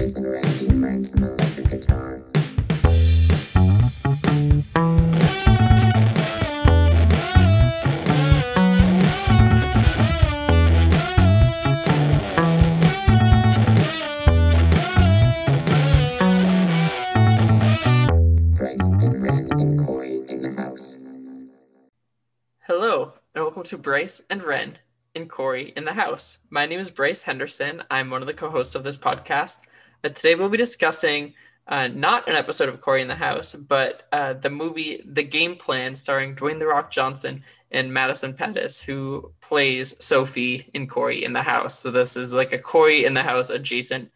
Bryce and Randy learn some electric guitar. Bryce and Ren and Corey in the house. Hello, and welcome to Bryce and Ren and Corey in the House. My name is Bryce Henderson. I'm one of the co hosts of this podcast. Today we'll be discussing uh, not an episode of Corey in the House, but uh, the movie The Game Plan, starring Dwayne The Rock Johnson and Madison Pettis, who plays Sophie in Corey in the House. So this is like a Corey in the House adjacent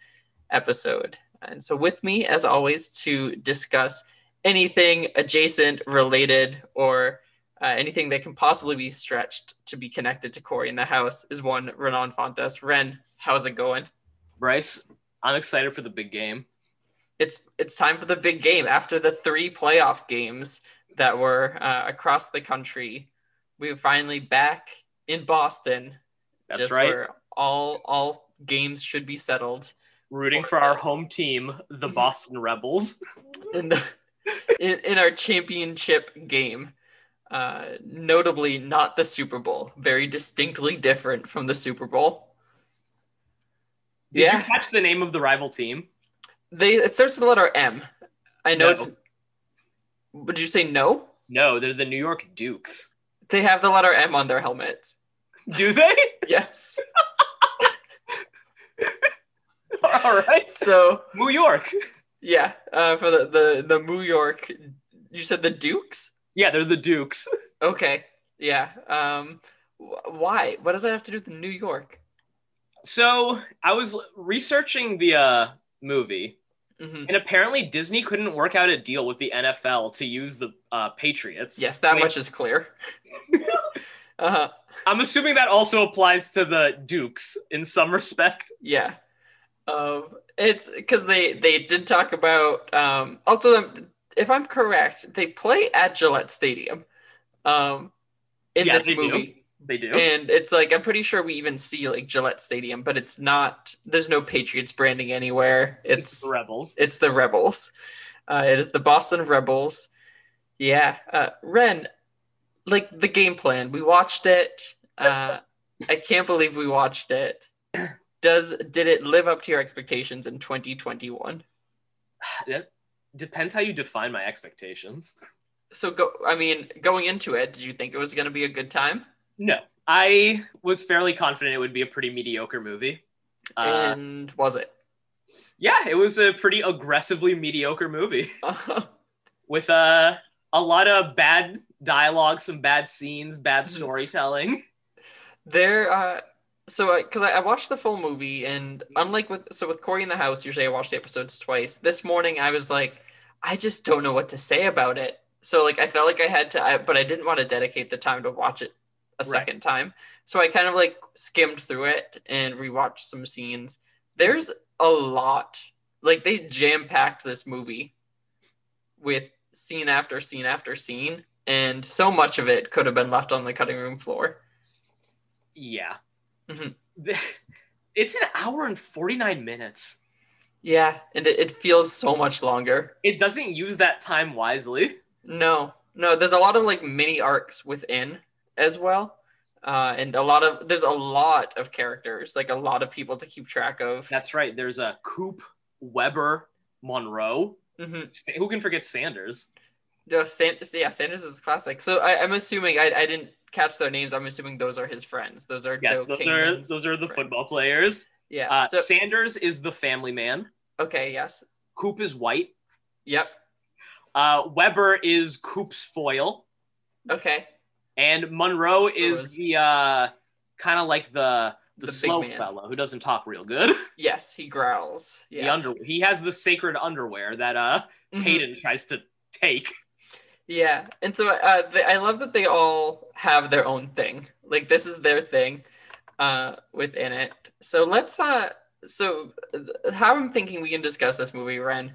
episode. And so, with me, as always, to discuss anything adjacent, related, or uh, anything that can possibly be stretched to be connected to Corey in the house is one Renan Fontes. Ren, how's it going? Bryce, I'm excited for the big game. It's it's time for the big game after the three playoff games that were uh, across the country. We're finally back in Boston. That's just right. Where all all games should be settled Rooting for our home team, the Boston Rebels. in the in, in our championship game. Uh, notably, not the Super Bowl. Very distinctly different from the Super Bowl. Did Yeah. you catch the name of the rival team? They it starts with the letter M. I know No. it's. Would you say no? No, they're the New York Dukes. They have the letter M on their helmets. Do they? Yes. All right. So New York. yeah, uh, for the the the New York. You said the Dukes. Yeah, they're the Dukes. Okay. Yeah. Um. Why? What does that have to do with New York? So I was researching the uh, movie, hmm and apparently Disney couldn't work out a deal with the NFL to use the uh, Patriots. Yes, that Wait. much is clear. uh-huh. I'm assuming that also applies to the Dukes in some respect. Yeah. Um, it's because they they did talk about um, also um, if I'm correct, they play at Gillette Stadium um, in Yeah, this movie. do. They do. and it's like I'm pretty sure we even see like Gillette Stadium, but it's not. There's no Patriots branding anywhere. It's the Rebels. it's the Rebels. Uh, it is the Boston Rebels. Yeah, uh, Ren, like the game plan. We watched it. Uh, I can't believe we watched it. Does did it live up to your expectations in 2021? It depends how you define my expectations. So go. I mean, going into it, did you think it was going to be a good time? No, I was fairly confident it would be a pretty mediocre movie. Uh, and was it? yeah, it was a pretty aggressively mediocre movie with uh, a lot of bad dialogue, some bad scenes, bad Mm-hmm. storytelling. There, uh, so because I, I watched the full movie, and unlike with so with Corey in the house, usually I watch the episodes twice. This morning, I was like, I just don't know what to say about it. So like, I felt like I had to, I, but I didn't want to dedicate the time to watch it a Right. second time. So I kind of like skimmed through it and rewatched some scenes. There's a lot, like they jam packed this movie with scene after scene after scene, and so much of it could have been left on the cutting room floor. Yeah. Mhm. It's an hour and 49 minutes. Yeah, and it, it feels so much longer. It doesn't use that time wisely. No, no, there's a lot of like mini arcs within as well. Uh, and a lot of there's a lot of characters, like a lot of people to keep track of. That's right. There's a Coop, Weber, Monroe. hmm Who can forget Sanders? Yeah, San- yeah, Sanders is classic. So I, I'm assuming I, I didn't catch their names. I'm assuming those are his friends. Those are Yes, Joe those are those are the friends. football players. Yeah. Uh, so Sanders is the family man. okay, yes, Coop is white. yep, Uh, Weber is Coop's foil, okay, and Monroe is the uh, kind of like the the, The slow fellow who doesn't talk real good. yes, he growls. Yes. The under he has the sacred underwear that uh Mhm. Hayden tries to take. Yeah, and so uh, they, I love that they all have their own thing. Like this is their thing uh, within it. So let's uh, so th- how I'm thinking we can discuss this movie, Ren,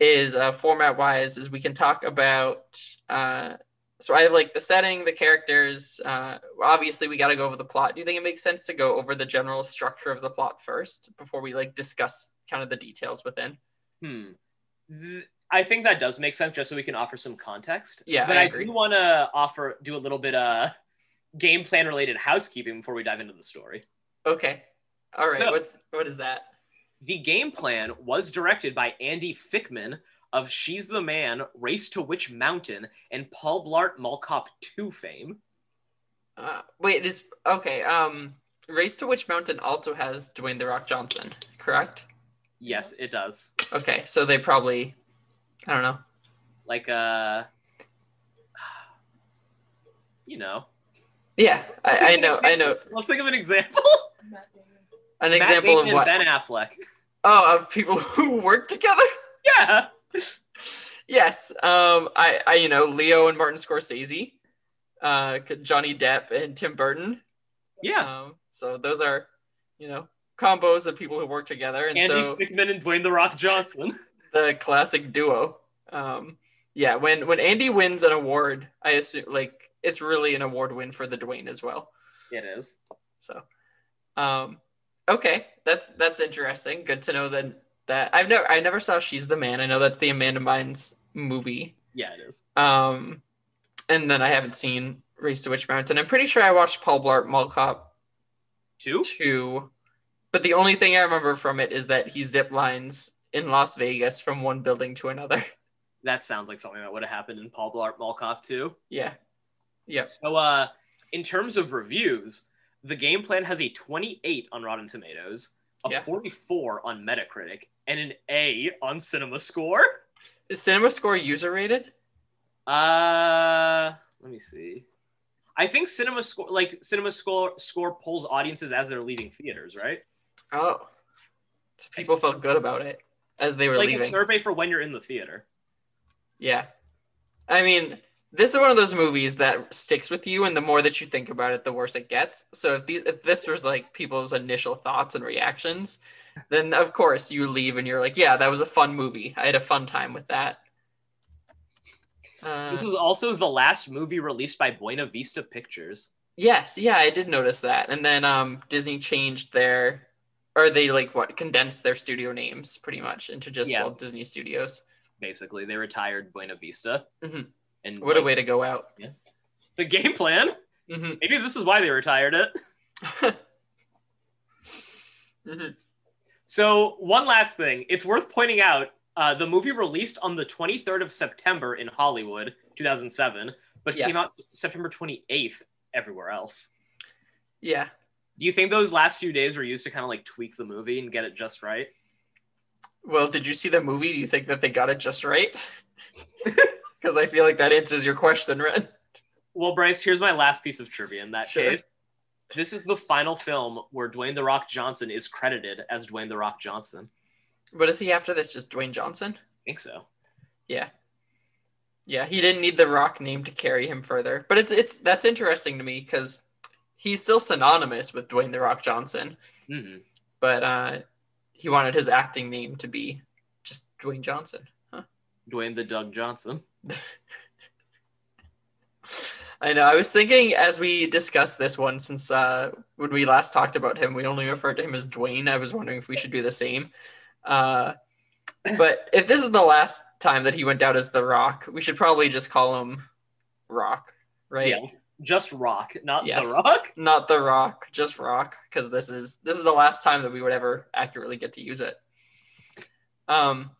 is uh, format wise is we can talk about. Uh, so I have like the setting, the characters. Uh, obviously, we got to go over the plot. Do you think it makes sense to go over the general structure of the plot first before we like discuss kind of the details within. Hmm. Th- I think that does make sense, just so we can offer some context. Yeah, but I I, do want to offer do a little bit of game plan related housekeeping before we dive into the story. Okay. All right. So- What's what is that? The game plan was directed by Andy Fickman of She's the Man, Race to Witch Mountain, and Paul Blart Mall Cop 2 fame. Uh, wait, is okay. Um, Race to Witch Mountain also has Dwayne the Rock Johnson, correct? Yes, it does. Okay, so they probably, I don't know. Like uh you know. Yeah, I, I know, I know. Let's think of an example. An Matt example Damon of what? Ben Affleck. Oh, of people who work together. Yeah. Yes. Um, I, I, you know, Leo and Martin Scorsese, uh, Johnny Depp and Tim Burton. Yeah. Um, so those are, you know, combos of people who work together, and Andy so Fickman and Dwayne the Rock Johnson. the classic duo. Um, yeah, when when Andy wins an award, I assume like it's really an award win for the Dwayne as well. It is. So, um, okay, that's that's interesting. Good to know that that I've never I never saw She's the Man. I know that's the Amanda Bynes movie. Yeah, it is. Um, and then I haven't seen Race to Witch Mountain. I'm pretty sure I watched Paul Blart Mall Cop Two? two, but the only thing I remember from it is that he zip lines in Las Vegas from one building to another. That sounds like something that would have happened in Paul Blart Mall Cop 2. Yeah. Yep. So, uh, in terms of reviews, the game plan has a 28 on Rotten Tomatoes, a Yeah. 44 on Metacritic, and an A on Cinema Score. Is Cinema Score user rated? Uh, let me see. I think Cinema Score, like Cinema Score, score polls audiences as they're leaving theaters, right? Oh. So people felt good about it as they were Like a leaving. survey for when you're in the theater. Yeah. I mean, this is one of those movies that sticks with you, and the more that you think about it, the worse it gets. So if, these, if this was like people's initial thoughts and reactions, then of course you leave and you're like, yeah, that was a fun movie. I had a fun time with that. Uh, This was also the last movie released by Buena Vista Pictures. yes, yeah, I did notice that. And then um, Disney changed their, or they like what condensed their studio names pretty much into just Yeah. Walt Disney Studios. Basically, they retired Buena Vista. Mhm. And What a way to go out. the game plan. hmm Maybe this is why they retired it. hmm So, one last thing. It's worth pointing out uh, the movie released on the 23rd of September in Hollywood, 2007, but Yes. came out September 28th everywhere else. Yeah. Do you think those last few days were used to kind of like tweak the movie and get it just right? Well, did you see the movie? Do you think that they got it just right? Because I feel like that answers your question, Ren. Well, Bryce, here's my last piece of trivia in that Sure. case. This is the final film where Dwayne The Rock Johnson is credited as Dwayne The Rock Johnson. But is he after this? Just Dwayne Johnson? I think so. Yeah. Yeah, he didn't need the Rock name to carry him further. But it's it's that's interesting to me because he's still synonymous with Dwayne the Rock Johnson, hmm but uh, he wanted his acting name to be just Dwayne Johnson. Dwayne The Doug Johnson. I know. I was thinking as we discussed this one, since uh, when we last talked about him, we only referred to him as Dwayne. I was wondering if we should do the same. Uh, but if this is the last time that he went out as The Rock, we should probably just call him Rock, right? Yeah. Just Rock, not Yes. The Rock. Not The Rock, just Rock, because this is this is the last time that we would ever accurately get to use it. Um,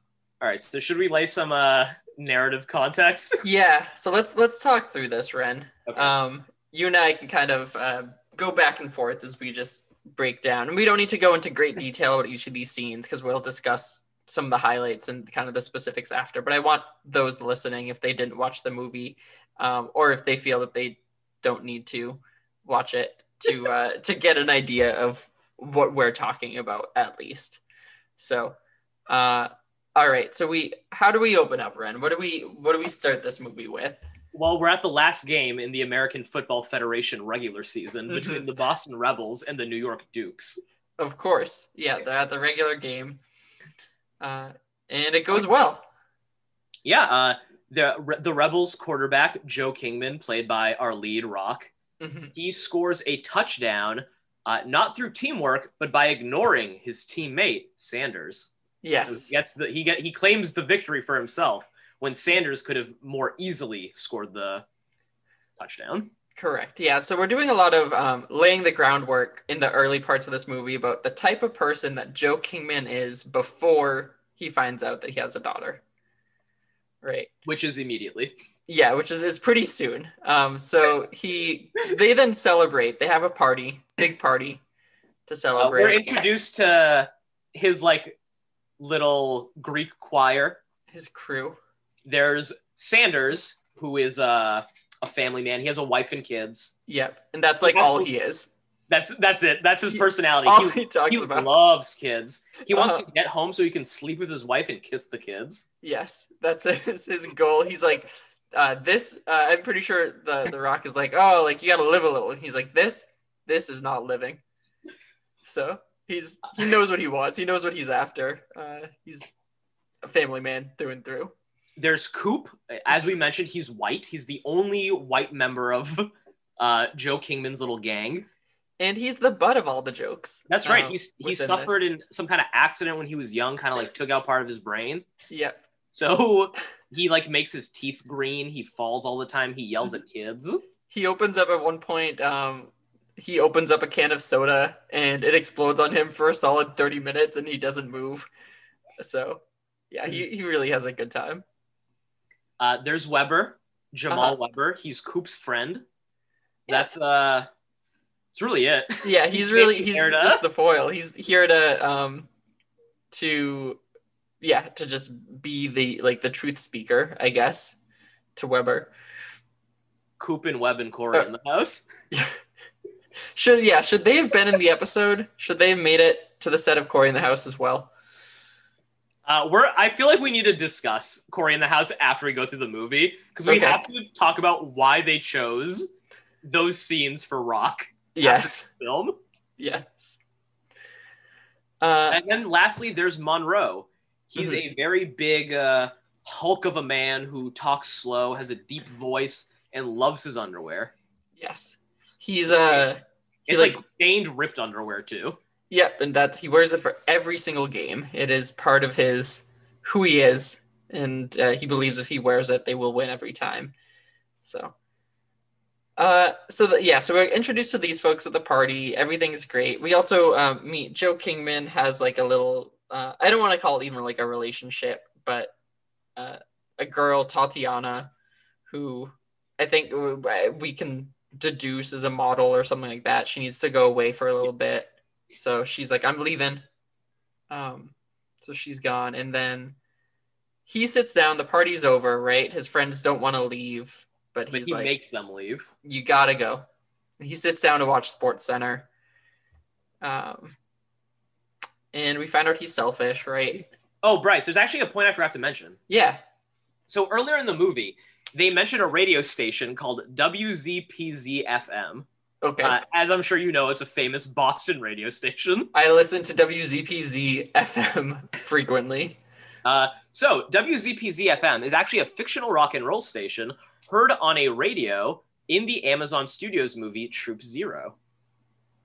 All right, so should we lay some uh, narrative context? yeah. So let's let's talk through this, Ren. Okay. um, you and I can kind of uh, go back and forth as we just break down. And we don't need to go into great detail about each of these scenes because we'll discuss some of the highlights and kind of the specifics after. But I want those listening, if they didn't watch the movie um, or if they feel that they don't need to watch it, to uh, to get an idea of what we're talking about at least. So, uh, all right. So we, how do we open up, Ren? What do we, what do we start this movie with? well, we're at the last game in the American Football Federation regular season Mhm. between the Boston Rebels and the New York Dukes. Of course. Yeah, they're at the regular game. Uh, and it goes well. Yeah, uh, the the Rebels quarterback Joe Kingman, played by our lead Rock, Mhm. he scores a touchdown, uh, not through teamwork, but by ignoring his teammate Sanders. Yes. he, gets the, he get he claims the victory for himself when Sanders could have more easily scored the touchdown. Correct. Yeah. So we're doing a lot of um, laying the groundwork in the early parts of this movie about the type of person that Joe Kingman is before he finds out that he has a daughter. Right. Which is immediately. Yeah, which is, is pretty soon. Um, so he they then celebrate. They have a party, big party to Uh, celebrate. we're introduced to his like little Greek choir. His crew. There's Sanders, who is uh, a family man. He has a wife and kids. Yep. And that's like all he is. That's that's it. That's his personality. All He, he talks he about. loves kids. He wants Uh-huh. to get home so he can sleep with his wife and kiss the kids. Yes, that's his, his goal. He's like, uh, this. Uh, I'm pretty sure the the Rock is like, oh, like you got to live a little. And he's like, this, this is not living. So he's he knows what he wants. He knows what he's after. Uh, he's a family man through and through. There's Coop. As we mentioned, he's white. He's the only white member of uh, Joe Kingman's little gang. And he's the butt of all the jokes. That's right. um, He's he suffered this. in some kind of accident when he was young, kind of like took out part of his brain. Yep. So he like makes his teeth green. He falls all the time. He yells at kids. He opens up at one point. Um, he opens up a can of soda and it explodes on him for a solid 30 minutes and he doesn't move. So, yeah, he, he really has a good time. Uh, there's Weber, Jamal Uh-huh. Weber. He's Coop's friend. That's uh, it's really it. Yeah, he's really he's to- just the foil. He's here to um to yeah, to just be the like the truth speaker, I guess, to Weber. Coop and Webb and Corey Uh, in the house. Should yeah, should they have been in the episode? Should they have made it to the set of Corey in the house as well? Uh, we're. I feel like we need to discuss Corey in the house after we go through the movie because we Okay. have to talk about why they chose those scenes for Rock Yes. film. Yes. Uh And then lastly, there's Monroe. He's Mm-hmm. a very big uh, hulk of a man who talks slow, has a deep voice, and loves his underwear. yes. He's uh It's He like likes- stained, ripped underwear too. Yep, and that he wears it for every single game. It is part of his who he is, and uh, he believes if he wears it, they will win every time. So, uh, so the, yeah, so we're introduced to these folks at the party. Everything's great. We also um, meet Joe Kingman has like a little. Uh, I don't want to call it even like a relationship, but uh, a girl Tatiana, who I think we can deduce as a model or something like that. She needs to go away for a little bit. So she's like, I'm leaving. Um, so she's gone. And then he sits down, the party's over, right? His friends don't want to leave, but But he like, makes them leave. You gotta go. And he sits down to watch Sports Center. Um, and we find out he's selfish, right? Oh, Bryce, there's actually a point I forgot to mention. Yeah. So earlier in the movie, they mentioned a radio station called WZPZ FM. Okay. Uh, as I'm sure you know, it's a famous Boston radio station. I listen to WZPZ FM frequently. Uh, so WZPZ FM is actually a fictional rock and roll station heard on a radio in the Amazon Studios movie Troop Zero.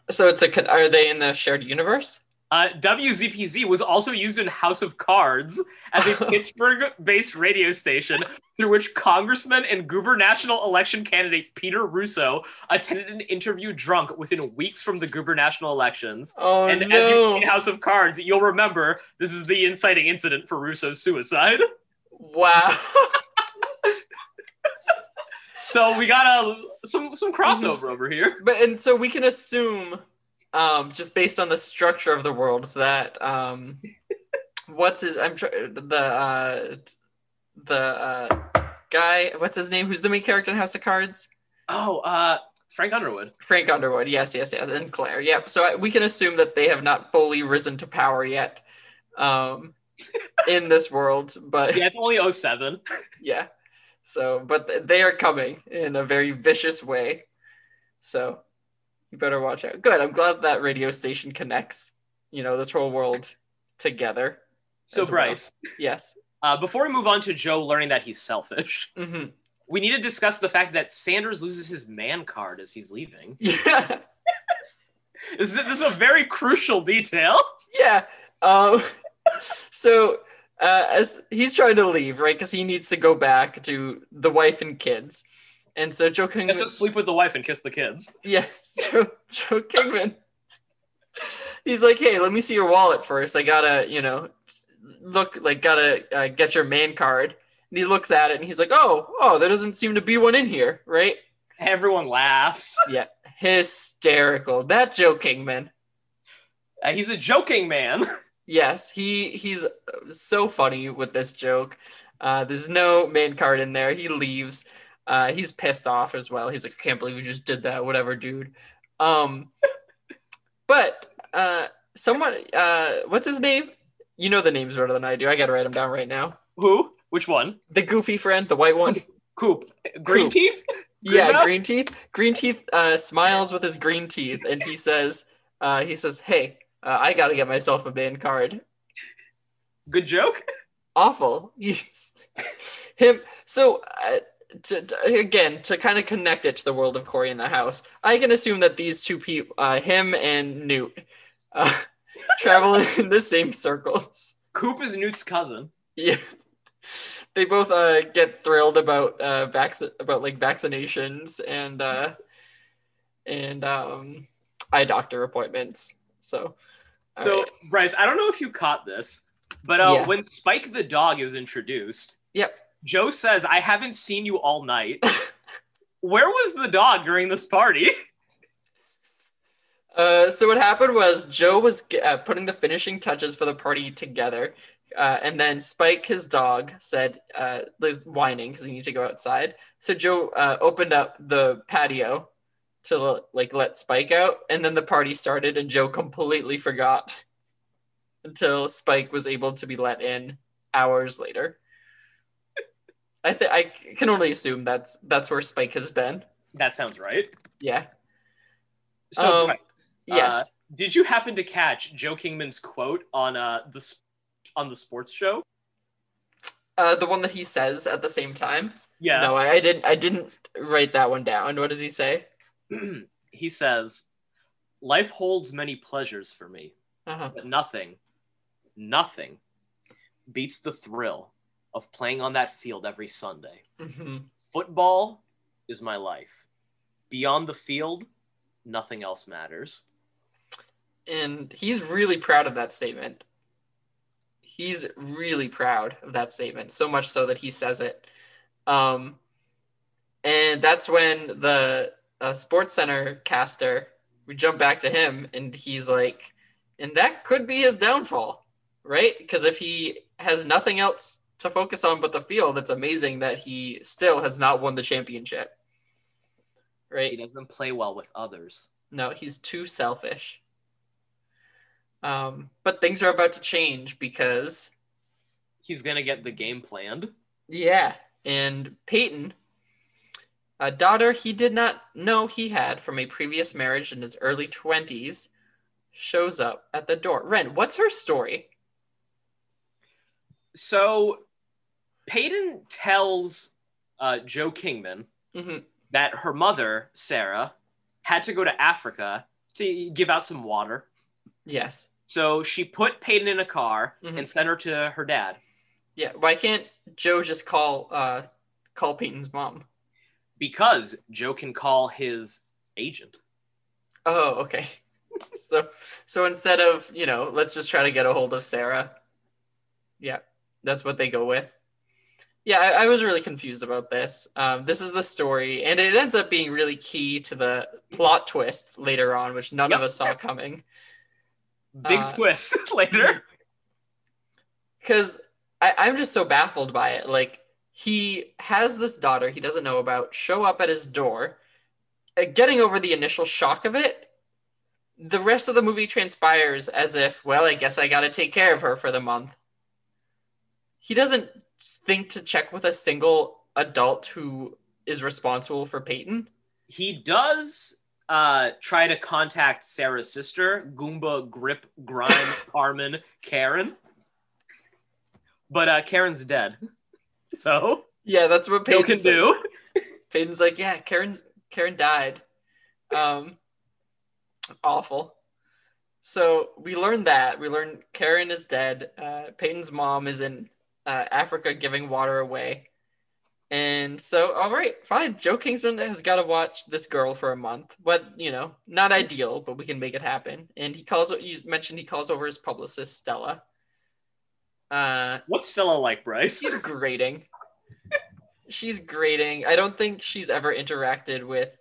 So it's a are they in the shared universe? Uh, WZPZ was also used in House of Cards as a Pittsburgh-based radio station through which Congressman and gubernatorial election candidate Peter Russo attended an interview drunk within weeks from the gubernatorial elections. Oh and as you've seen House of Cards, you'll remember this is the inciting incident for Russo's suicide. Wow. So we got a some some crossover over here. but and so we can assume, um, just based on the structure of the world, that um, what's his? I'm trying the uh, the uh, guy. What's his name? Who's the main character in House of Cards? Oh, uh, Frank Underwood. Frank Underwood. Yes, yes, yes, and Claire. Yep. So I- we can assume that they have not fully risen to power yet, um, in this world. But Yeah, it's only 07. yeah. So, but they are coming in a very vicious way. So, you better watch out. Good. I'm glad that radio station connects, you know, this whole world together. So as well. Yes. uh, before we move on to Joe learning that he's selfish, hmm we need to discuss the fact that Sanders loses his man card as he's leaving. Yeah. This is, this is a very crucial detail. Yeah. Um, so uh, as he's trying to leave, right? Because he needs to go back to the wife and kids. And so Joe Kingman, to sleep with the wife and kiss the kids. yes, Joe, Joe Kingman. He's like, hey, let me see your wallet first. I gotta, you know, look like gotta uh, get your man card. And he looks at it and he's like, oh, oh, there doesn't seem to be one in here, right? Everyone laughs. Yeah, hysterical. That Joe Kingman. Uh, he's a joking man. Yes, he he's so funny with this joke. Uh, there's no main card in there. He leaves. Uh, he's pissed off as well. He's like, I can't believe you just did that. Whatever, dude. Um, but uh, someone, uh, what's his name? You know the names better than I do. I gotta write them down right now. Who? Which one? The goofy friend, the white one. Coop. Green Coop. teeth? Green yeah, mouth? green teeth. Green teeth uh, smiles with his green teeth, and he says, uh, he says, hey, uh, I gotta get myself a man card. Good joke. awful. He's him. So uh, to, to- again, to kind of connect it to the world of Corey in the house, I can assume that these two people, uh, him and Newt, uh, travel in the same circles. Coop is Newt's cousin. Yeah. They both uh, get thrilled about uh, vac- about like vaccinations and uh, and um, eye doctor appointments. So, So, alright. Bryce, I don't know if you caught this, but uh, Yeah. when Spike the dog is introduced, Yep. Joe says, I haven't seen you all night. Where was the dog during this party? Uh, so what happened was Joe was uh, putting the finishing touches for the party together, uh, and then Spike, his dog, said, uh, "was whining because he needed to go outside." So Joe uh, opened up the patio to like let Spike out, and then the party started, and Joe completely forgot until Spike was able to be let in hours later. I think I can only assume that's that's where Spike has been. That sounds right. Yeah. So, Um, Bryce, Yes. uh, did you happen to catch Joe Kingman's quote on uh the sp- on the sports show? Uh, the one that he says at the same time. Yeah. No, I, I didn't. I didn't write that one down. What does he say? he says, "Life holds many pleasures for me, Uh-huh. but nothing, nothing beats the thrill of playing on that field every Sunday. hmm Football is my life. Beyond the field, nothing else matters." And he's really proud of that statement. He's really proud of that statement, so much so that he says it. Um, and that's when the uh, Sports Center caster, we jump back to him, and he's like, and that could be his downfall, right? Because if he has nothing else to focus on but the field, it's amazing that he still has not won the championship, Right? He doesn't play well with others. No, he's too selfish. Um, but things are about to change because He's gonna get the game planned. Yeah, and Peyton, a daughter he did not know he had from a previous marriage in his early 20s, shows up at the door. Ren, what's her story? So, Peyton tells uh, Joe Kingman hmm that her mother, Sarah, had to go to Africa to give out some water. Yes. So she put Peyton in a car Mhm. and sent her to her dad Yeah. Why can't Joe just call uh call Peyton's mom? because Joe can call his agent. Oh, okay. so so instead of, you know, let's just try to get a hold of Sarah. Yeah, that's what they go with. Yeah, I, I was really confused about this. Um, this is the story, and it ends up being really key to the plot twist later on, which none of us saw coming. Big Uh, twist later. Because I'm just so baffled by it. Like, he has this daughter he doesn't know about show up at his door, uh, getting over the initial shock of it. The rest of the movie transpires as if, well, I guess I got to take care of her for the month. He doesn't think to check with a single adult who is responsible for Peyton. He does uh, try to contact Sarah's sister, Goomba, Grip, Grime, Carmen, Karen. But uh, Karen's dead. So, Yeah, that's what Peyton can says. do. Peyton's like, yeah, Karen's Karen died. Um, awful. So we learned that. We learned Karen is dead. Uh, Peyton's mom is in uh, Africa giving water away. And so, all right, fine. Joe Kingsman has got to watch this girl for a month, but you know, not ideal, but we can make it happen. And he calls. You mentioned he calls over his publicist Stella. Uh, What's Stella like, Bryce? she's grating. she's grating. I don't think she's ever interacted with.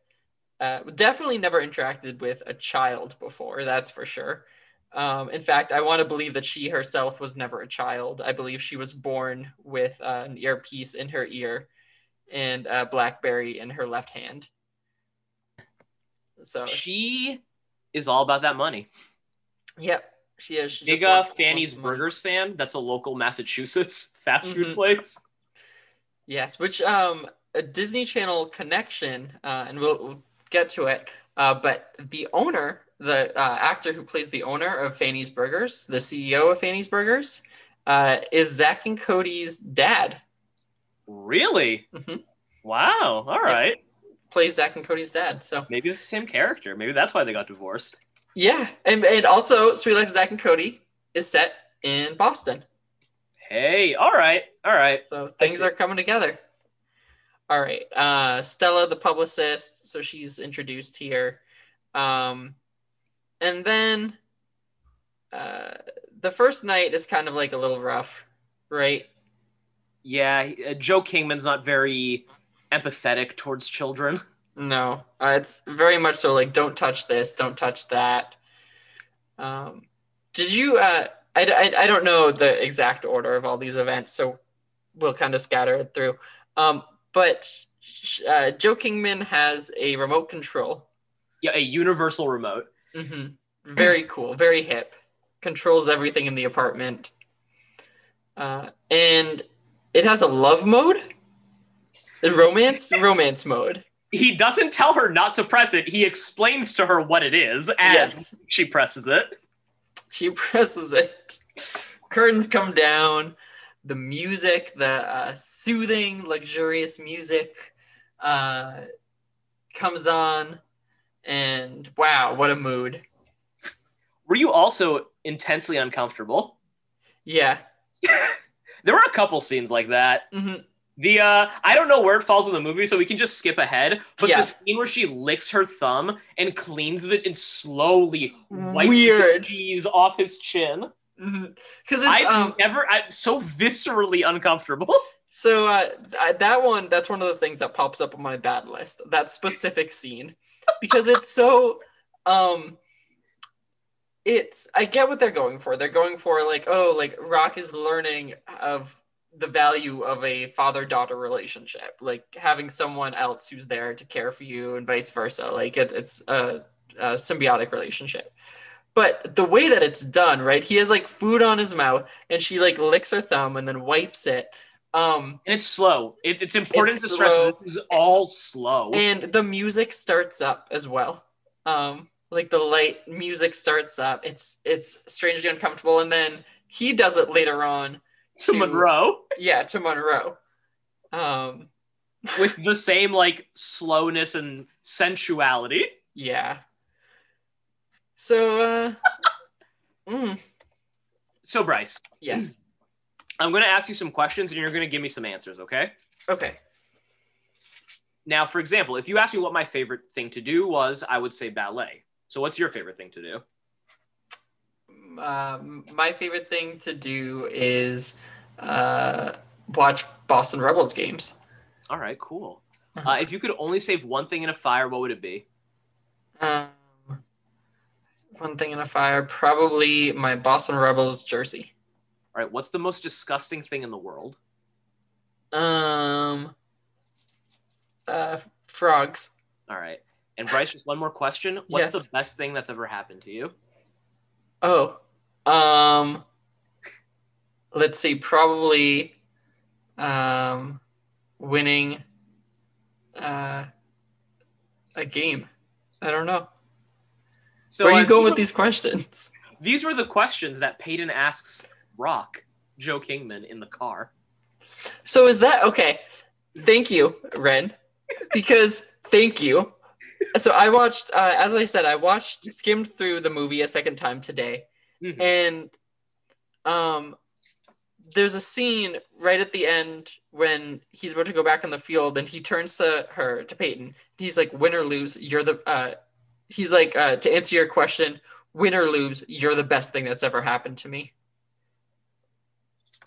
Uh, definitely never interacted with a child before. That's for sure. Um, in fact, I want to believe that she herself was never a child. I believe she was born with uh, an earpiece in her ear and a BlackBerry in her left hand. So, She is all about that money. yep, she is. She Big uh, Fanny's. Burgers fan. That's a local Massachusetts fast food Mhm. place. Yes, which um a Disney Channel connection, uh, and we'll, we'll get to it. Uh, but the owner, the uh, actor who plays the owner of Fanny's Burgers, the CEO of Fanny's Burgers, uh, is Zack and Cody's dad. Really? Mhm. Wow. All right. Plays Zack and Cody's dad. So Maybe it's the same character. Maybe that's why they got divorced. yeah, and and also Suite Life of Zack and Cody is set in Boston. Hey. All right. All right. So things are coming together. All right. Uh, Stella, the publicist, so she's introduced here. Um, and then uh, the first night is kind of like a little rough, right? Yeah. uh, Joe Kingman's not very empathetic towards children. No, uh, it's very much so like, don't touch this, don't touch that. Um, did you? Uh, I, I, I don't know the exact order of all these events, so we'll kind of scatter it through. Um, but uh, Joe Kingman has a remote control. Yeah. A universal remote. Hmm Very cool, very hip. Controls everything in the apartment. Uh, and it has a love mode, a romance, romance mode. He doesn't tell her not to press it. He explains to her what it is as Yes. she presses it. She presses it. Curtains come down. The music, the uh, soothing, luxurious music, uh, comes on, and wow, what a mood! Were you also intensely uncomfortable? Yeah. There were a couple scenes like that. hmm The uh I don't know where it falls in the movie, so we can just skip ahead. But Yeah. the scene where she licks her thumb and cleans it and slowly wipes Weird. the cheese off his chin. Because it's I've um, never I'm so viscerally uncomfortable. So uh, that one, that's one of the things that pops up on my bad list. That specific scene, because it's so, um, it's I get what they're going for. They're going for like, oh, like Rock is learning of the value of a father-daughter relationship, like having someone else who's there to care for you and vice versa. Like it, it's a, a symbiotic relationship. But the way that it's done, right? He has like food on his mouth, and she like licks her thumb and then wipes it. Um, And it's slow. It, it's important It's to stress slow. this is all slow. and the music starts up as well um like the light music starts up it's it's strangely uncomfortable and then he does it later on to Monroe yeah to monroe um with the same like slowness and sensuality. yeah so uh mm, So Bryce, yes I'm going to ask you some questions and you're going to give me some answers, okay? okay Now, for example, if you ask me what my favorite thing to do was, I would say ballet. So what's your favorite thing to do? um my favorite thing to do is uh watch boston rebels games All right, cool. Uh-huh. Uh, if you could only save one thing in a fire, what would it be? Um, one thing in a fire, probably my Boston Rebels jersey. All right, what's the most disgusting thing in the world? Um, uh, frogs. All right. And Bryce, just one more question. What's Yes. the best thing that's ever happened to you? Oh, um, let's see, probably, um, winning, uh, a game. I don't know. So Where are you going these with were- these questions? These were the questions that Peyton asks Rock, Joe Kingman, in the car. So is that okay? Thank you, Ren, because thank you. so I watched, uh, as I said, I watched, skimmed through the movie a second time today, Mhm. and um, there's a scene right at the end when he's about to go back on the field, and he turns to her, to Peyton. He's like, "Win or lose, you're the." Uh, he's like, uh, "To answer your question, win or lose, you're the best thing that's ever happened to me."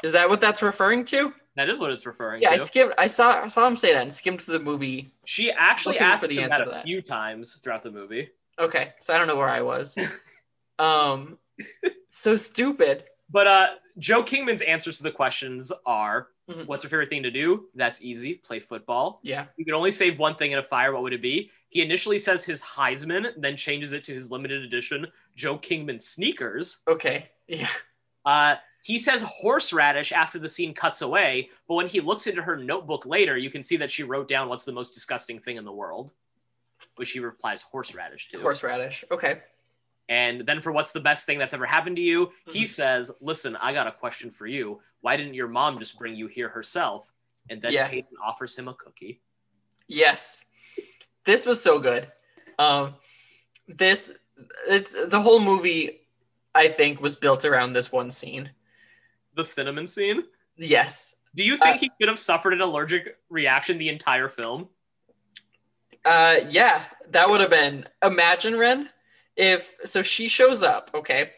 Is that what that's referring to? That is what it's referring to. Yeah, I to. skimmed. I saw I saw him say that and skimmed through the movie. she actually asked for the him answer that a that. few times throughout the movie. Okay, so I don't know where I was. um, so stupid. But uh, Joe Kingman's answers to the questions are: Mhm. What's your favorite thing to do? That's easy. Play football. Yeah. You could only save one thing in a fire. What would it be? He initially says his Heisman, then changes it to his limited edition Joe Kingman sneakers. Okay. Yeah. Uh, he says horseradish after the scene cuts away, but when he looks into her notebook later, you can see that she wrote down what's the most disgusting thing in the world, which he replies horseradish to. Horseradish. Okay. And then for what's the best thing that's ever happened to you, he Mhm. says, Listen, I got a question for you. Why didn't your mom just bring you here herself? And then Yeah. Peyton offers him a cookie. Yes. This was so good. Um, this it's the whole movie. I think was built around this one scene. The cinnamon scene. Yes. Do you think Uh, he could have suffered an allergic reaction the entire film? Uh, yeah, that would have been. Imagine Ren, if so she shows up, okay,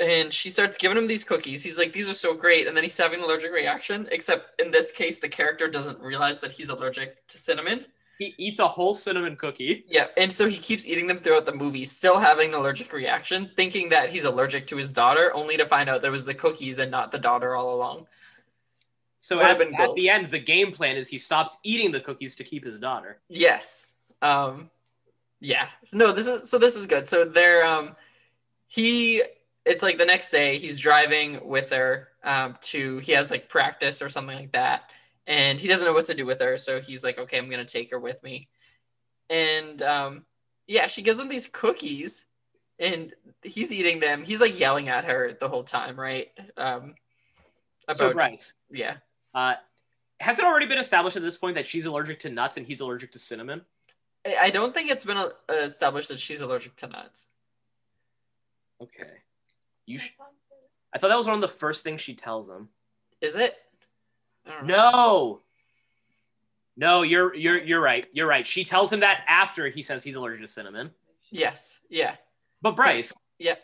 and she starts giving him these cookies. He's like, "These are so great," and then he's having an allergic reaction. Except in this case, the character doesn't realize that he's allergic to cinnamon. He eats a whole cinnamon cookie. Yeah, and so he keeps eating them throughout the movie, still having an allergic reaction, thinking that he's allergic to his daughter, only to find out that it was the cookies and not the daughter all along. So Would at, been at gold. the end, the game plan is he stops eating the cookies to keep his daughter. Yes. Um yeah. No, this is so this is good. So they're um he it's like the next day he's driving with her um to he has like practice or something like that and he doesn't know what to do with her so he's like okay I'm going to take her with me. And um yeah, she gives him these cookies and he's eating them. He's like yelling at her the whole time, right? Um So, right. yeah. Uh, has it already been established at this point that she's allergic to nuts and he's allergic to cinnamon? I I don't think it's been uh, established that she's allergic to nuts. Okay. You sh- I thought that was one of the first things she tells him. Is it? I don't know. No. No, you're you're you're right. You're right. She tells him that after he says he's allergic to cinnamon. Yes. Yeah. But Bryce, Yeah.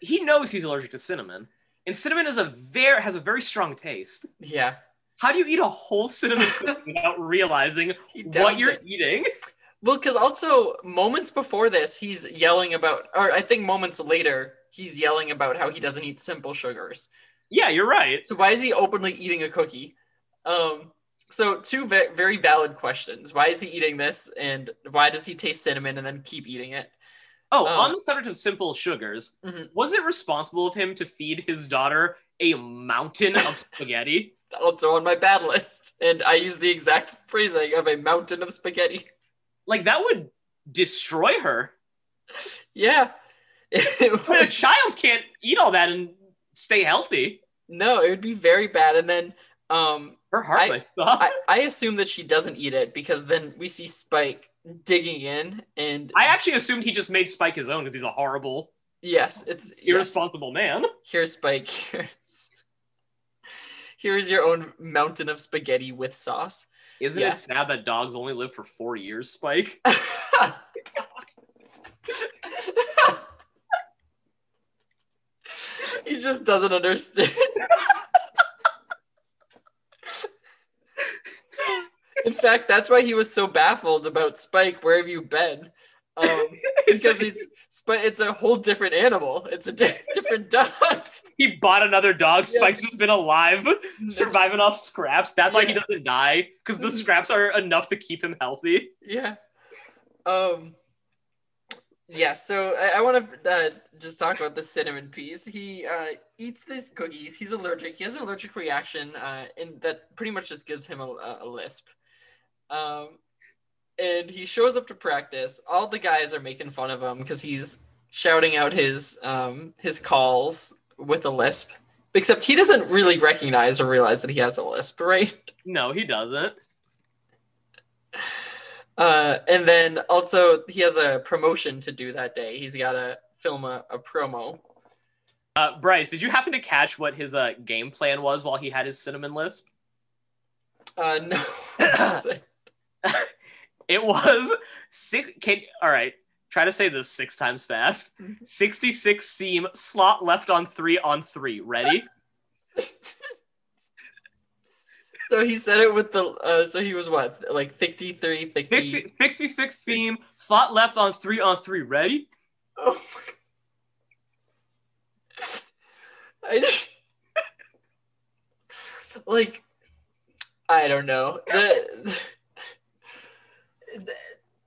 he knows he's allergic to cinnamon. And cinnamon is a very has a very strong taste. Yeah. How do you eat a whole cinnamon without realizing what you're it. eating? Well, because also moments before this, he's yelling about, or I think moments later, he's yelling about how he doesn't eat simple sugars. Yeah, you're right. So why is he openly eating a cookie? Um. So two ve- very valid questions. Why is he eating this, and why does he taste cinnamon and then keep eating it? Oh, Oh. on the subject of simple sugars, Mhm. was it responsible of him to feed his daughter a mountain of spaghetti? Also on my bad list, and I use the exact phrasing of a mountain of spaghetti. Like that would destroy her. Yeah. But a child can't eat all that and stay healthy. No, it would be very bad. And then um Her heart I- I, I assume that she doesn't eat it because then we see Spike digging in and I actually assumed he just made Spike his own because he's a horrible, yes, it's yes. irresponsible man. Here's Spike. Here's here's your own mountain of spaghetti with sauce. Isn't Yeah. it sad that dogs only live for four years, Spike? he just doesn't understand. In fact, that's why he was so baffled about Spike. Where have you been? Um, It's because it's Spike. It's a whole different animal. It's a di- different dog. he bought another dog. Yeah. Spike's just been alive, surviving off scraps. That's why he doesn't die because the scraps are enough to keep him healthy. Yeah. Um. Yeah. So I, I want to uh, just talk about the cinnamon piece. He uh, eats these cookies. He's allergic. He has an allergic reaction, uh, and that pretty much just gives him a, a lisp. Um, and he shows up to practice. All the guys are making fun of him because he's shouting out his um his calls with a lisp. Except he doesn't really recognize or realize that he has a lisp, right? No, he doesn't. Uh, and then also he has a promotion to do that day. He's got to film a, a promo. Uh, Bryce, did you happen to catch what his uh, game plan was while he had his cinnamon lisp? Uh, no. It? It was six. Can all right. Try to say this six times fast. Sixty-six seam slot left on three on three. Ready? so he said it with the. Uh, so he was what, like 53, 50. 50, 56 seam slot left on three on three. Ready? Oh my. I just, like, I don't know. The,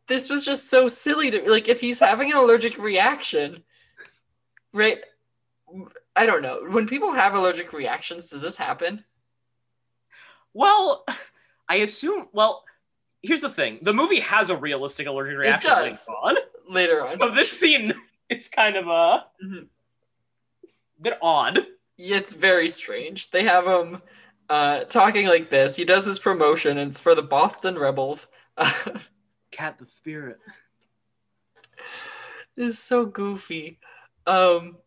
this was just so silly to like. If he's having an allergic reaction, right? I don't know. When people have allergic reactions, does this happen? Well, I assume. Well, here's the thing: the movie has a realistic allergic reaction does. later on. Later on, So this scene is kind of a Mhm. bit odd. It's very strange. They have him uh, talking like this. He does his promotion, and it's for the Boston Rebels. Cat the spirit. is so goofy. Um,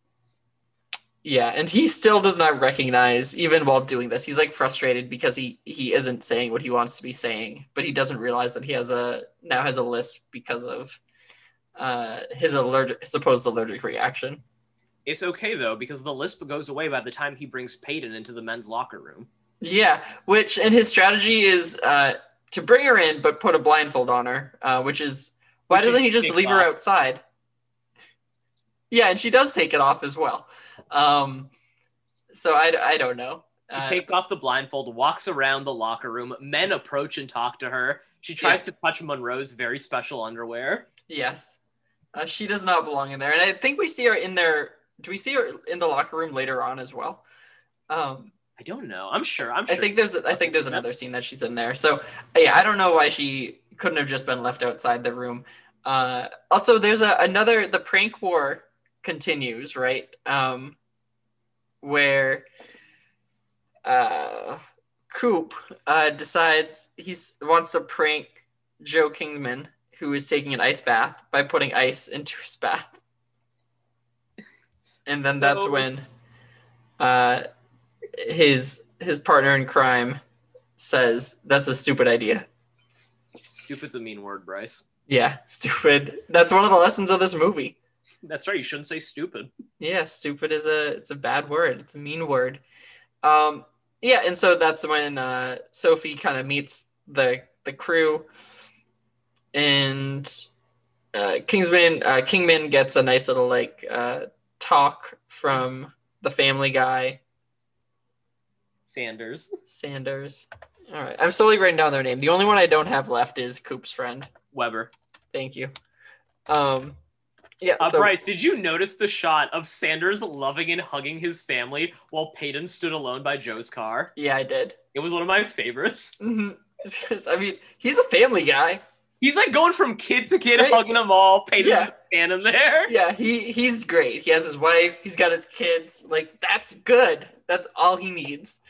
yeah, and he still does not recognize, even while doing this, he's like frustrated because he he isn't saying what he wants to be saying, but he doesn't realize that he has a now has a list because of uh, his allergic supposed allergic reaction. It's okay though because the lisp goes away by the time he brings Peyton into the men's locker room. Yeah, which and his strategy is uh, to bring her in, but put a blindfold on her, uh, which is why Which doesn't he just leave her outside? Yeah, and she does take it off as well. Um, so I, I don't know. She Uh, takes off the blindfold, walks around the locker room. Men approach and talk to her. She tries to touch Monroe's very special underwear. yes, uh, she does not belong in there, and I think we see her in there. Do we see her in the locker room later on as well? Um, I don't know. I'm sure. I'm sure. I think there's I think there's another scene that she's in there. So yeah, I don't know why she couldn't have just been left outside the room. Uh, also, there's a, another the prank war continues right, um, where uh, Coop uh, decides he wants to prank Joe Kingman, who is taking an ice bath, by putting ice into his bath, and then that's when uh, his his partner in crime says that's a stupid idea. Stupid's a mean word, Bryce. Yeah, stupid. That's one of the lessons of this movie. That's right. You shouldn't say stupid. Yeah, stupid is a it's a bad word. It's a mean word. Um yeah, and so that's when uh Sophie kind of meets the the crew and uh Kingsman uh Kingman gets a nice little like uh talk from the family guy Sanders. Sanders. All right. I'm slowly writing down their name. The only one I don't have left is Coop's friend. Weber. Thank you. Um yeah, Uh, so Bryce, did you notice the shot of Sanders loving and hugging his family while Peyton stood alone by Joe's car? yeah, I did. It was one of my favorites. Mhm. Because, I mean, he's a family guy. He's like going from kid to kid, Right. hugging them all. Peyton's Yeah. standing there. Yeah, he he's great. He has his wife. He's got his kids. Like that's good. That's all he needs.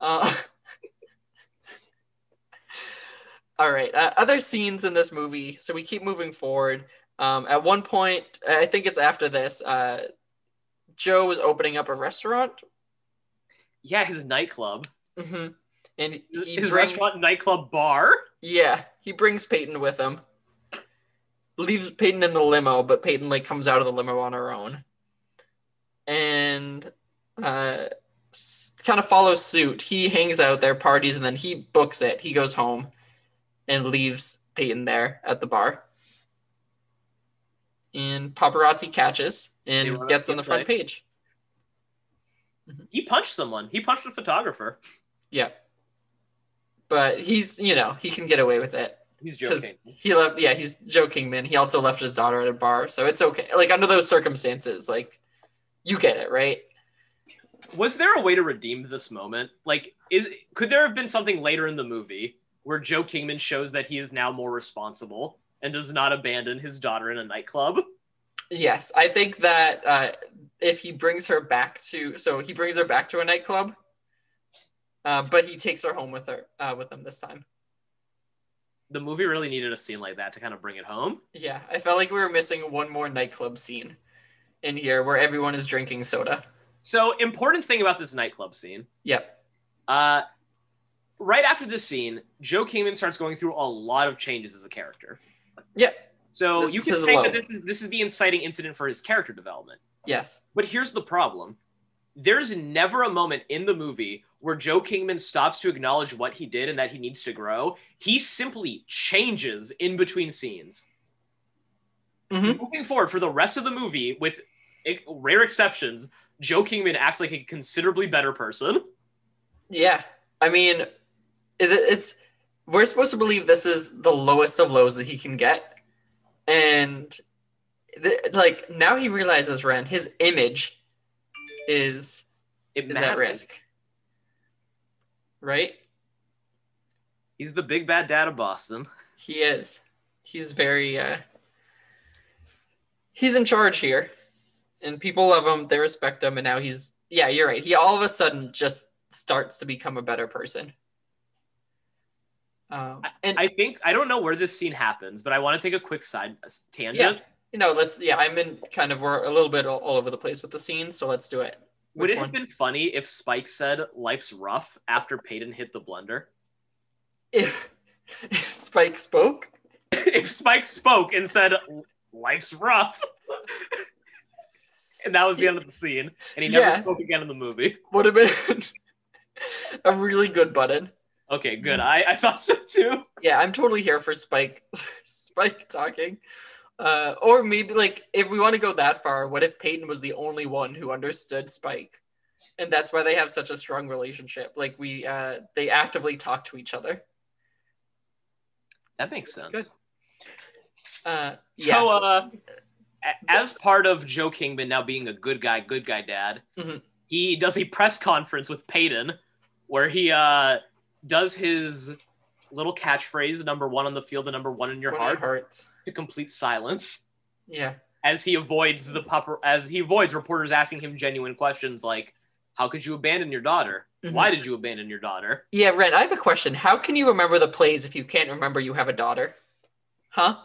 Uh, all right. Uh, other scenes in this movie. So we keep moving forward. Um, at one point, I think it's after this. Uh, Joe was opening up a restaurant, Yeah, his nightclub. hmm and His, he his brings, restaurant nightclub bar. Yeah, he brings Peyton with him. Leaves Peyton in the limo, but Peyton like comes out of the limo on her own, and uh, kind of follows suit. He hangs out there, parties, and then he books it. He goes home and leaves Peyton there at the bar. And paparazzi catches and gets on the front like- page. Mm-hmm. He punched someone. He punched a photographer. Yeah, but he's you know he can get away with it. He's joking. He left. Yeah, he's Joe Kingman. He also left his daughter at a bar, so it's okay. Like under those circumstances, like you get it, right? Was there a way to redeem this moment? Like, is could there have been something later in the movie where Joe Kingman shows that he is now more responsible and does not abandon his daughter in a nightclub? Yes, I think that uh, if he brings her back to, so he brings her back to a nightclub, uh, but he takes her home with her uh, with him this time. the movie really needed a scene like that to kind of bring it home. Yeah, I felt like we were missing one more nightclub scene in here where everyone is drinking soda. So, important thing about this nightclub scene. Yep. Uh, right after this scene, Joe Kingman starts going through a lot of changes as a character. Yep. So This you can say low. that this is this is the inciting incident for his character development. Yes. But here's the problem. There's never a moment in the movie where Joe Kingman stops to acknowledge what he did and that he needs to grow. He simply changes in between scenes. Mhm. Moving forward for the rest of the movie, with rare exceptions, Joe Kingman acts like a considerably better person. Yeah. I mean, it, it's we're supposed to believe this is the lowest of lows that he can get, and th- like now he realizes Ren, his image is It is at risk, right? He's the big bad dad of Boston. He is. He's very uh he's in charge here. And people love him, they respect him, and now he's yeah, you're right. He all of a sudden just starts to become a better person. Um and I think I don't know where this scene happens, but I want to take a quick side tangent. yeah, you know, let's yeah, I'm in kind of we're a little bit all, all over the place with the scene, so let's do it. Would it one? have been funny if Spike said "Life's rough" after Peyton hit the blender? If, if Spike spoke, if Spike spoke and said "Life's rough," and that was the end of the scene, and he never Yeah. spoke again in the movie. would have been a really good button. Okay, good. I, I thought so too. Yeah, I'm totally here for Spike Spike talking. Uh, or maybe like if we want to go that far, what if Peyton was the only one who understood Spike? And that's why they have such a strong relationship. Like we uh they actively talk to each other. That makes sense. Good. Uh So, uh, as part of Joe Kingman now being a good guy, good guy dad, Mhm. he does a press conference with Peyton where he uh, does his little catchphrase number one on the field and number one in your when heart to complete silence Yeah. as he avoids the pop as he avoids reporters asking him genuine questions like how could you abandon your daughter Mhm. why did you abandon your daughter Yeah, Ren, I have a question. How can you remember the plays if you can't remember you have a daughter? Huh?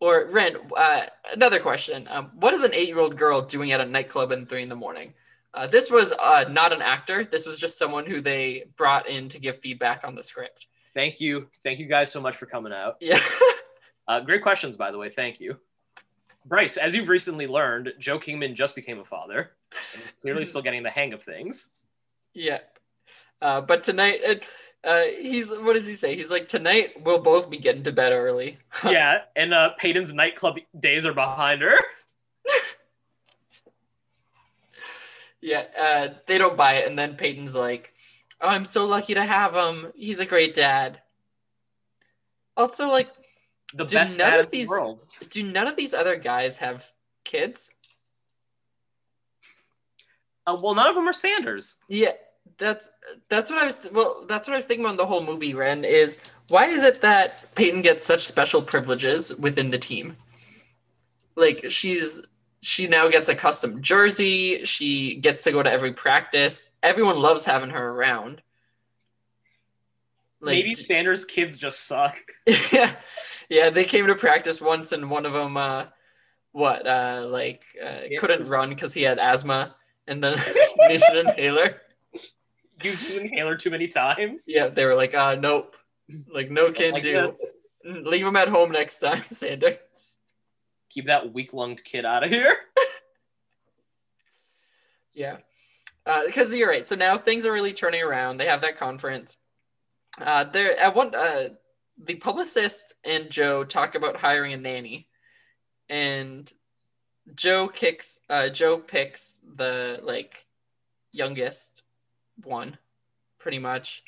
Or Ren, uh, another question. Um, what is an eight-year-old girl doing at a nightclub in three in the morning? Uh, this was uh, not an actor. This was just someone who they brought in to give feedback on the script. thank you thank you guys so much for coming out Yeah. uh, great questions by the way thank you bryce as you've recently learned joe kingman just became a father clearly still getting the hang of things yeah. Uh, but tonight, uh, he's what does he say? He's like, tonight we'll both be getting to bed early. yeah and uh, peyton's nightclub days are behind her Yeah, uh, they don't buy it, and then Peyton's like, "Oh, I'm so lucky to have him. He's a great dad." Also, like, the Do best none dad of in the these- world do none of these other guys have kids? uh, well none of them are sanders Yeah, that's that's what I was. Well, that's what I was thinking about the whole movie. Ren is why is it that Peyton gets such special privileges within the team? Like she's she now gets a custom jersey. She gets to go to every practice. Everyone loves having her around. Like, maybe sanders kids just suck yeah, yeah. They came to practice once, and one of them, uh, what, uh, like, uh, Yeah. couldn't run because he had asthma, and then needed an inhaler. used an inhaler too many times Yeah, they were like, uh, nope, like, no can Like do. this. Leave him at home next time, Sanders. Keep that weak-lunged kid out of here Yeah, because you're right. So now things are really turning around. They have that conference. Uh, there at one, uh, the publicist and Joe talk about hiring a nanny, and Joe kicks. Uh, Joe picks the like youngest one, pretty much,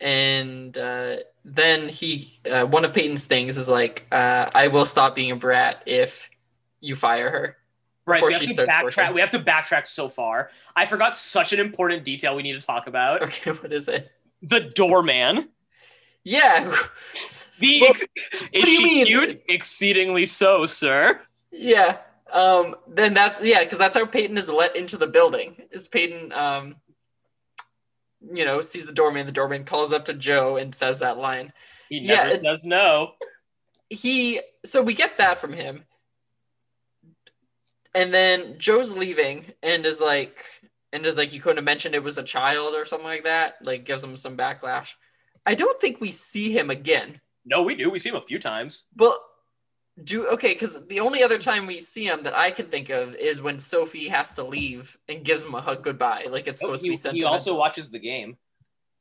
and uh, then he uh, one of Peyton's things is like, uh, "I will stop being a brat if you fire her." Right. Before we have to backtrack. working. We have to backtrack so far. I forgot such an important detail we need to talk about. Okay, what is it? The doorman. Yeah. The Well, is do you she mean? cute? Exceedingly so, sir. Yeah. Um, then that's yeah, because that's how Peyton is let into the building. Is Peyton um you know, sees the doorman, the doorman calls up to Joe and says that line. He Yeah, never it- says no. he so we get that from him and then joe's leaving and is like and is like you couldn't have mentioned it was a child or something like that like gives him some backlash i don't think we see him again No, we do. We see him a few times. but do okay because the only other time we see him that i can think of is when sophie has to leave and gives him a hug goodbye like it's supposed he, to be sent. he also watches the game.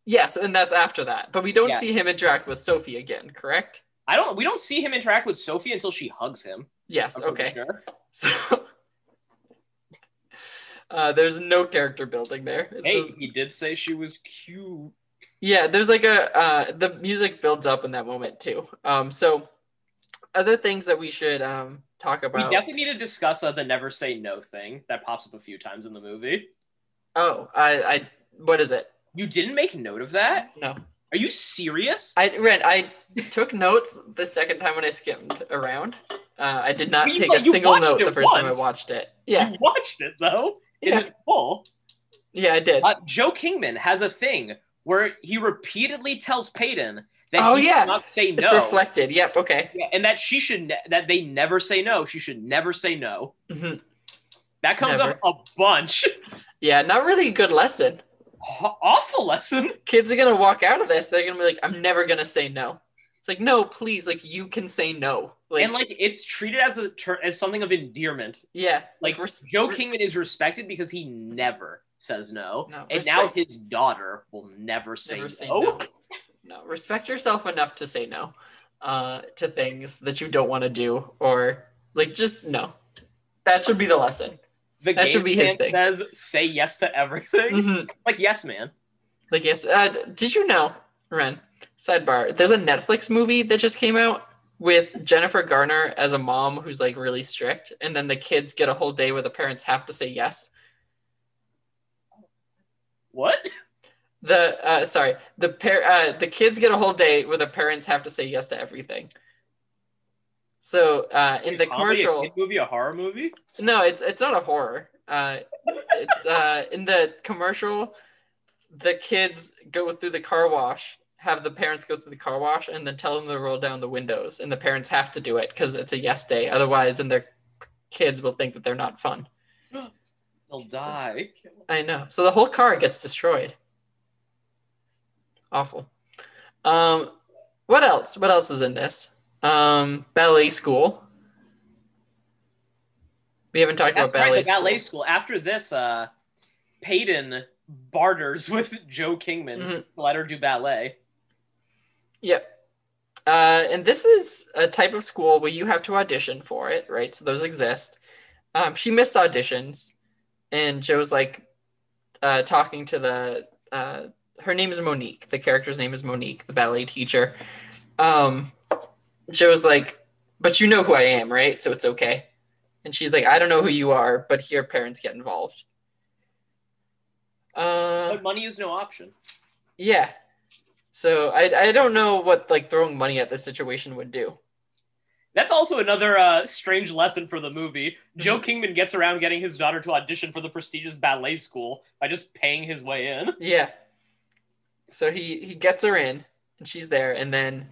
yes and that's after that but we don't Yeah. see him interact with sophie again correct I don't. We don't see him interact with Sophie until she hugs him. yes okay sure. So uh, there's no character building there. It's Hey, just- he did say she was cute. yeah, there's like a uh, the music builds up in that moment too. Um, so other things that we should um, talk about. We definitely need to discuss uh, the never say no thing that pops up a few times in the movie. oh, I, I what is it? You didn't make note of that? No, Are you serious? I read. I took notes the second time when I skimmed around. Uh, I did not you- take a single note the first time I watched it. Yeah, You watched it though. In yeah, full. yeah. I did. Uh, Joe Kingman has a thing where he repeatedly tells Peyton that Oh, yeah. cannot say It's no. reflected. Yep. Okay. Yeah, and that she should ne- that they never say no. She should never say no. Mhm. That comes Never. up a bunch. Yeah, not really a good lesson. Aw- Awful lesson. kids are gonna walk out of this. They're gonna be like, "I'm never gonna say no." It's like, no, please, like you can say no. Like, and like it's treated as a ter- as something of endearment. yeah, Like res- Joe Kingman is respected because he never says no, No, and now his daughter will never say, never say no. No, respect yourself enough to say no uh, to things that you don't want to do, or like just no. That should be the lesson. The That game should be his thing. says say yes to everything. Mhm. Like yes, man. Like yes, uh, did you know, Ren? Sidebar: There's a Netflix movie that just came out with Jennifer Garner as a mom who's like really strict, and then the kids get a whole day where the parents have to say yes. What? The uh, sorry, the pair, uh, the kids get a whole day where the parents have to say yes to everything. So uh, in the Comedy, a commercial, movie, a horror movie. no, it's it's not a horror. Uh, it's uh, in the commercial, the kids go through the car wash, have the parents go through the car wash, and then tell them to roll down the windows, and the parents have to do it because it's a yes day. Otherwise, then their kids will think that they're not fun. They'll die. I know. So the whole car gets destroyed. Awful. Um, what else? What else is in this? Um, ballet school. We haven't talked That's about right. ballet, The ballet school. school. After this, uh, Peyton barters with Joe Kingman Mhm. to let her do ballet. Yep. Uh, and this is a type of school where you have to audition for it, right? So those exist. Um, she missed auditions, and Joe's like uh, talking to the. Uh, her name is Monique. The character's name is Monique, the ballet teacher. Um, Joe's like, but you know who I am, right? So it's okay. And she's like, I don't know who you are, but here parents get involved. Uh, But money is no option. yeah. So I I don't know what like throwing money at this situation would do. That's also another uh, strange lesson for the movie. Joe Kingman gets around getting his daughter to audition for the prestigious ballet school by just paying his way in. Yeah. So he he gets her in and she's there and then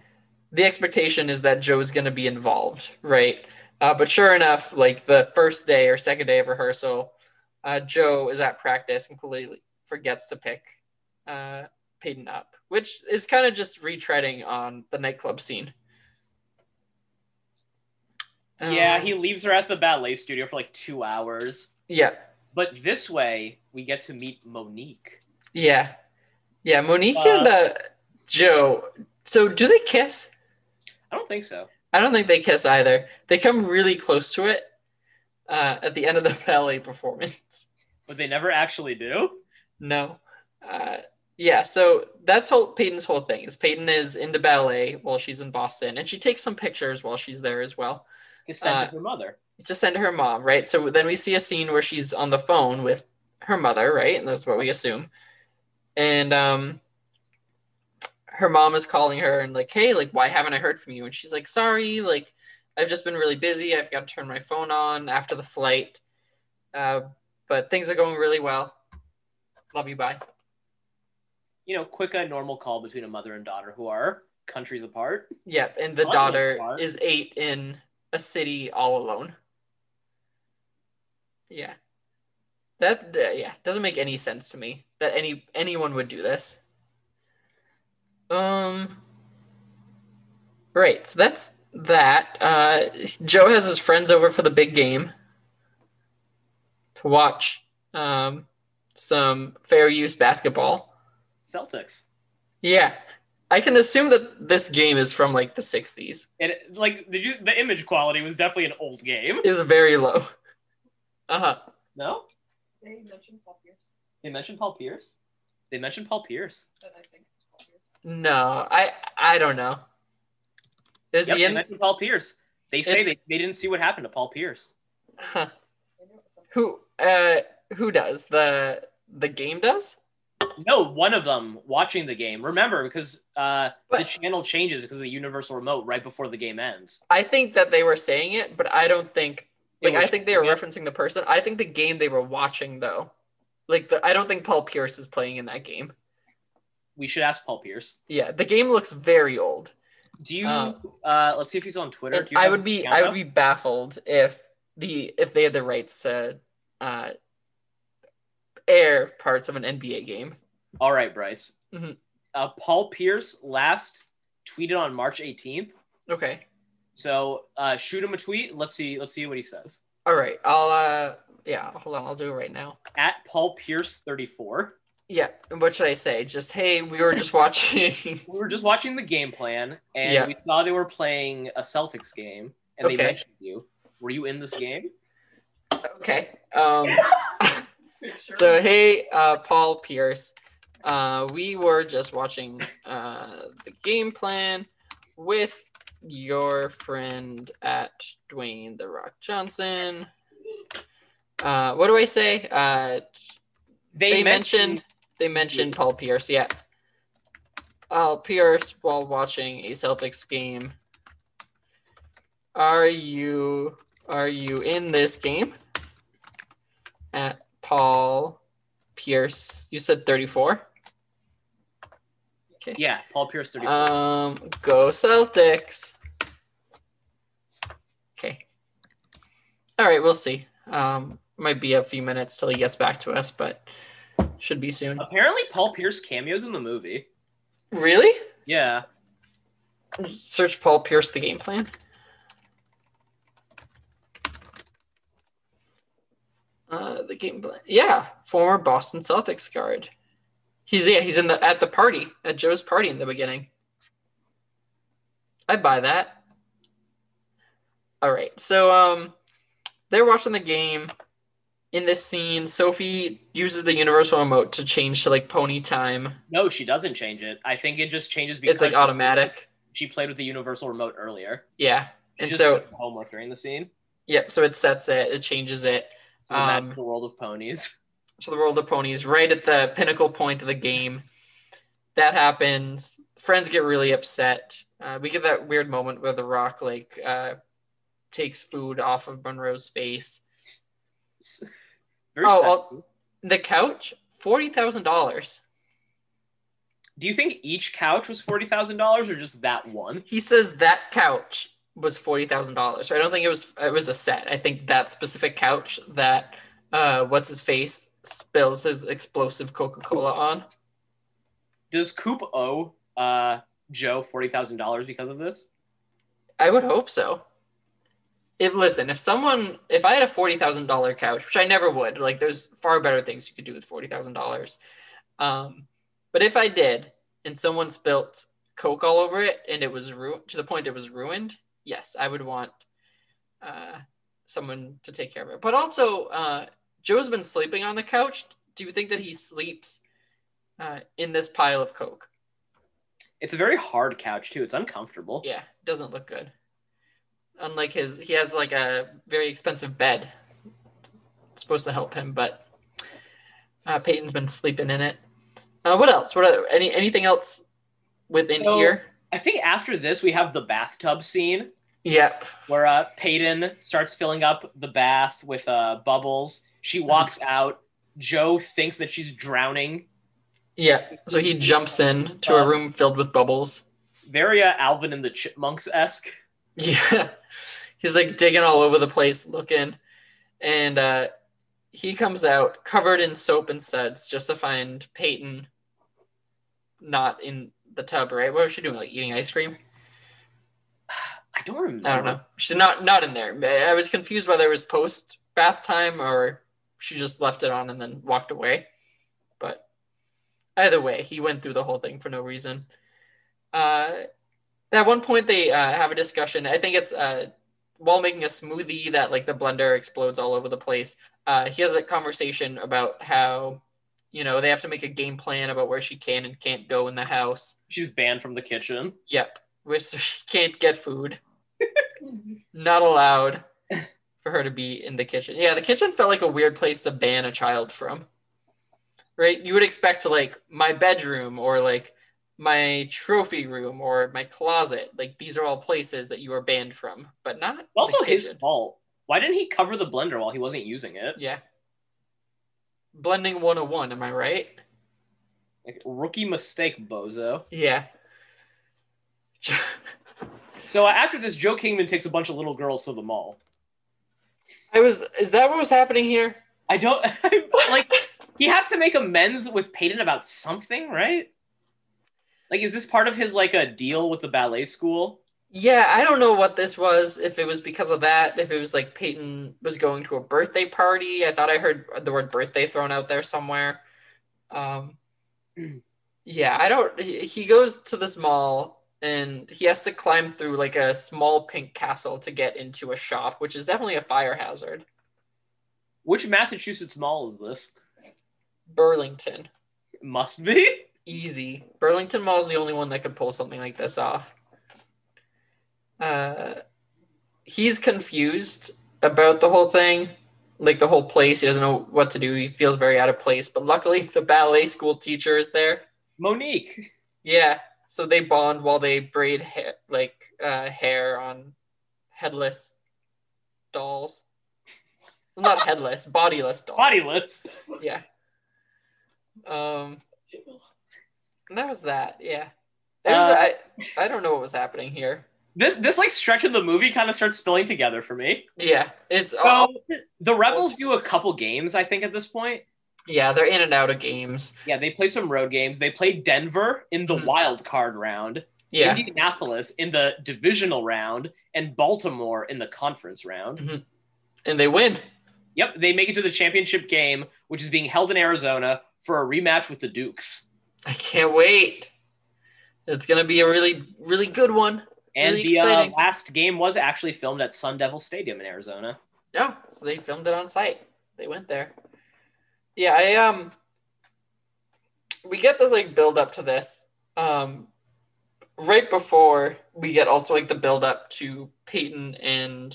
the expectation is that Joe's going to be involved, right? Uh, but sure enough, like the first day or second day of rehearsal, uh, Joe is at practice and completely forgets to pick uh, Peyton up, which is kind of just retreading on the nightclub scene. yeah, Um, he leaves her at the ballet studio for like two hours. Yeah, But this way, we get to meet Monique. yeah, yeah. Monique Uh, and uh, Joe. So do they kiss? I don't think so. I don't think they kiss either. They come really close to it uh, at the end of the ballet performance. But they never actually do. No. Uh, yeah, so that's whole Peyton's whole thing is Peyton is into ballet while she's in Boston, and she takes some pictures while she's there as well To send Uh, to her mother. to send to her mom, right? So then we see a scene where she's on the phone with her mother, right? And that's what we assume. And um, her mom is calling her and like, hey, like, why haven't I heard from you? And she's like, sorry, like, I've just been really busy. I've got to turn my phone on after the flight. Uh, but things are going really well. Love you. Bye. You know, quick, a normal call between a mother and daughter who are countries apart. Yep, and the daughter is eight in a city all alone. Yeah. That uh, yeah doesn't make any sense to me that any anyone would do this. Um. Right, so that's that. Uh, Joe has his friends over for the big game to watch um, some fair use basketball. Celtics. Yeah, I can assume that this game is from like the '60s. And it, like the the image quality was definitely an old game. is very low. Uh huh. No, They mentioned Paul Pierce, they mentioned Paul Pierce. They mentioned Paul Pierce. but I think it's Paul Pierce. No, I I don't know. Is Yep, he they mentioned Paul Pierce. They say If- they, they didn't see what happened to Paul Pierce. Huh. Maybe it was something. Who uh who does the the game does? No, one of them watching the game. Remember, because uh, the channel changes because of the universal remote right before the game ends. I think that they were saying it, but I don't think Like I think they were referencing the person. I think the game they were watching though. Like the I don't think Paul Pierce is playing in that game. We should ask Paul Pierce. Yeah, the game looks very old. Do you? Uh, uh, let's see if he's on Twitter. I would be I would be baffled if the if they had the rights to uh air parts of an NBA game. All right, Bryce. Mhm. Uh, Paul Pierce last tweeted on March 18th. Okay. So uh, shoot him a tweet. Let's see. Let's see what he says. All right. I'll uh yeah, hold on, I'll do it right now. At Paul Pierce 34. Yeah. and What should I say? Just hey, we were just watching We were just watching the game plan, and Yeah. we saw they were playing a Celtics game, and they mentioned you. Were you in this game? Okay. Um Sure. so hey, uh Paul Pierce. Uh we were just watching uh the game plan with your friend at Dwayne the Rock Johnson. Uh what do I say? Uh they, mentioned, they mentioned Paul Pierce, yeah. Paul Pierce while watching a Celtics game. Are you are you in this game? At Paul Pierce. You said 34? Okay. Yeah, Paul Pierce 34. Um go Celtics. Okay. All right, we'll see. Um might be a few minutes till he gets back to us, but should be soon. Apparently, Paul Pierce cameos in the movie. Really? Yeah. Search Paul Pierce the game plan. Uh, the game plan. Yeah, former Boston Celtics guard. He's yeah, he's in the at the party at Joe's party in the beginning. I buy that. All right, so um, they're watching the game. In this scene, Sophie uses the universal remote to change to like pony time. No, she doesn't change it. I think it just changes because It's like automatic. she played with the universal remote earlier. Yeah, and just so homework during the scene. Yep. So it sets it. It changes it. So Um, magical world of ponies. So the world of ponies, right at the pinnacle point of the game. That happens. Friends get really upset. Uh, we get that weird moment where the Rock like uh, takes food off of Monroe's face. Very Oh, The couch, forty thousand dollars. Do you think each couch was forty thousand dollars or just that one? He says that couch was forty thousand dollars. So I don't think it was. It was a set. I think that specific couch that uh, what's his face spills his explosive Coca Cola on. Does Coop owe uh, Joe forty thousand dollars because of this? I would hope so. If listen, if someone, if I had a forty thousand dollar couch, which I never would, like there's far better things you could do with forty thousand dollars. Um, but if I did, and someone spilt Coke all over it, and it was ruined to the point it was ruined, yes, I would want uh, someone to take care of it. But also, uh, Joe's been sleeping on the couch. Do you think that he sleeps uh, in this pile of Coke? It's a very hard couch too. It's uncomfortable. Yeah, it doesn't look good. Unlike his, he has like a very expensive bed. It's supposed to help him, but uh, Peyton's been sleeping in it. Uh, what else? What are, any anything else within So- here? I think after this we have the bathtub scene Yep. where uh, Peyton starts filling up the bath with uh, bubbles. She walks out. Joe thinks that she's drowning. Yeah. So he jumps in to a room filled with bubbles. very uh, Alvin and the Chipmunks esque. Yeah. He's like digging all over the place looking. And uh, he comes out covered in soap and suds just to find Peyton not in the tub, right? What was she doing? Like eating ice cream? I don't remember. I don't know. She's not not in there. I was confused whether it was post bath time or she just left it on and then walked away. But either way, he went through the whole thing for no reason. Uh, at one point, they uh, have a discussion. I think it's uh, while making a smoothie that like the blender explodes all over the place. Uh, he has a conversation about how you know they have to make a game plan about where she can and can't go in the house. She's banned from the kitchen. Yep, so she can't get food. Not allowed for her to be in the kitchen. Yeah, the kitchen felt like a weird place to ban a child from. Right? You would expect like my bedroom or like my trophy room or my closet. Like these are all places that you are banned from, but not Also his fault. Why didn't he cover the blender while he wasn't using it? Yeah. Blending 101, am I right? Like, rookie mistake, bozo. Yeah. So uh, after this, Joe Kingman takes a bunch of little girls to the mall. I was is that what was happening here? I don't like. He has to make amends with Peyton about something, right? Like, is this part of his like a deal with the ballet school? Yeah, I don't know what this was. If it was because of that, if it was like Peyton was going to a birthday party. I thought I heard the word birthday thrown out there somewhere. Um, yeah, I don't. He he goes to this mall and he has to climb through like a small pink castle to get into a shop, which is definitely a fire hazard. Which Massachusetts mall is this? Burlington, Must be. easy. Burlington Mall is the only one that could pull something like this off. Uh, he's confused about the whole thing, like the whole place. He doesn't know what to do. He feels very out of place. But luckily, the ballet school teacher is there. Monique. Yeah, so they bond while they braid hair, like uh, hair on headless dolls. Not headless, bodiless dolls. Bodiless. Yeah. Um, and that was that. Yeah. There's Uh, I I don't know what was happening here. This this like stretch of the movie kind of starts spilling together for me. Yeah, it's So oh, the Rebels do a couple games, I think, at this point. Yeah, they're in and out of games. Yeah, they play some road games. They play Denver in the Mhm. wild card round, Yeah, Indianapolis in the divisional round, and Baltimore in the conference round. and they win. Yep, they make it to the championship game, which is being held in Arizona for a rematch with the Dukes. I can't wait. It's gonna be a really really good one. And Really the uh, last game was actually filmed at Sun Devil Stadium in Arizona. Yeah, so they filmed it on site. They went there. Yeah, I um we get this like build up to this. Um right before we get also like the build up to Peyton and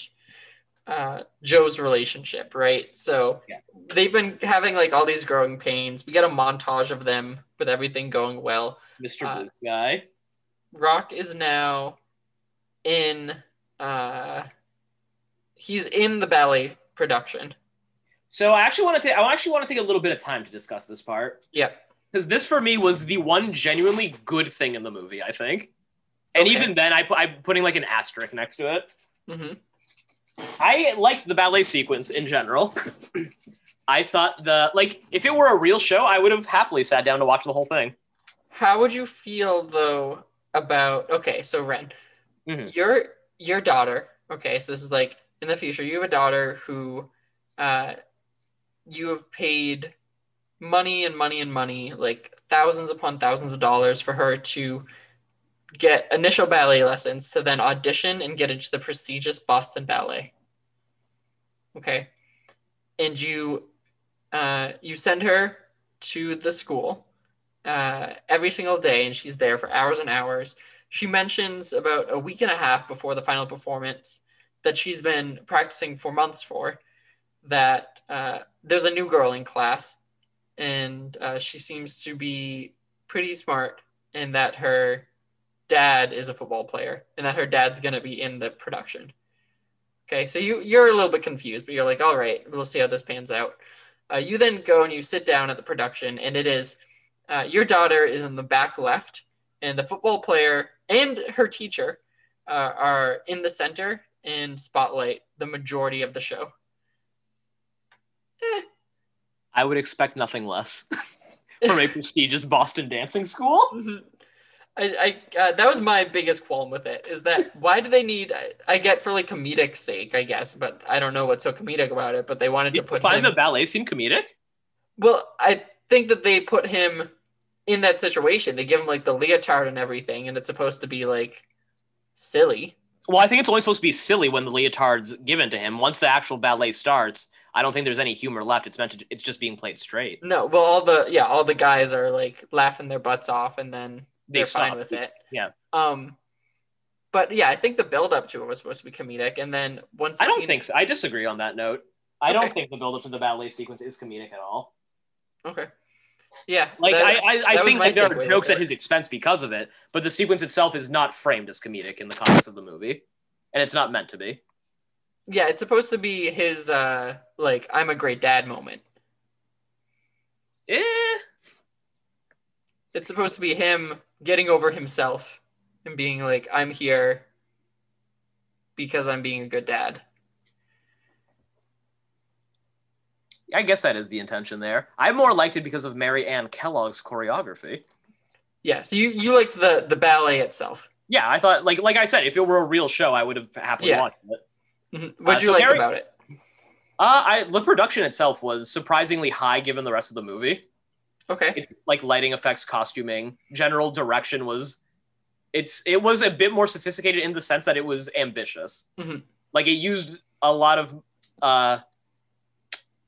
uh Joe's relationship, right? So Yeah. they've been having like all these growing pains. We get a montage of them with everything going well. Mr. Uh, Blue Sky. Rock is now in uh he's in the ballet production. So I actually want to take I actually want to take a little bit of time to discuss this part. Yeah. because this for me was the one genuinely good thing in the movie. I think, and Okay. even then, I put I'm putting like an asterisk next to it. hmm I liked the ballet sequence in general. I thought the like if it were a real show, I would have happily sat down to watch the whole thing. How would you feel though about okay, so Ren, Mhm. your your daughter, okay, so this is like in the future, you have a daughter who uh you have paid money and money and money, like thousands upon thousands of dollars for her to get initial ballet lessons to then audition and get into the prestigious Boston Ballet. Okay. And you uh you send her to the school uh, every single day, and she's there for hours and hours. She mentions about a week and a half before the final performance that she's been practicing for months for. That uh, there's a new girl in class, and uh, she seems to be pretty smart, and that her dad is a football player, and that her dad's gonna be in the production. Okay, so you you're a little bit confused, but you're like, all right, we'll see how this pans out. Uh, you then go and you sit down at the production, and it is uh, your daughter is in the back left, and the football player and her teacher uh, are in the center and spotlight the majority of the show. Eh, I would expect nothing less from a prestigious Boston dancing school. Mhm. I, I uh, that was my biggest qualm with it is that why do they need I, I get for like comedic sake I guess but I don't know what's so comedic about it but they wanted Did to put find him the ballet scene comedic? well I think that they put him in that situation they give him like the leotard and everything and it's supposed to be like silly Well, I think it's only supposed to be silly when the leotard's given to him. Once the actual ballet starts, I don't think there's any humor left. It's meant to. It's just being played straight. no well all the yeah all the guys are like laughing their butts off and then They they're fine with it Yeah. um but yeah I think the build up to it was supposed to be comedic and then once the I don't scene- think so. I disagree on that note. I don't think the build up to the ballet sequence is comedic at all. okay yeah Like that- I, I, I think that there are jokes at his expense because of it, but the sequence itself is not framed as comedic in the context of the movie, and it's not meant to be. Yeah, it's supposed to be his uh like I'm a great dad moment. Eh, It's supposed to be him getting over himself and being like I'm here because I'm being a good dad. I guess that is the intention there. I more liked it because of Mary Ann Kellogg's choreography. Yeah, so you you liked the the ballet itself. Yeah, I thought like like I said, if it were a real show, I would have happily Yeah. watched it. Mhm. What'd Uh, you so like Mary- about it? Uh, I the production itself was surprisingly high given the rest of the movie. Okay. It's like lighting effects, costuming, general direction was it's it was a bit more sophisticated in the sense that it was ambitious. Mhm. Like it used a lot of uh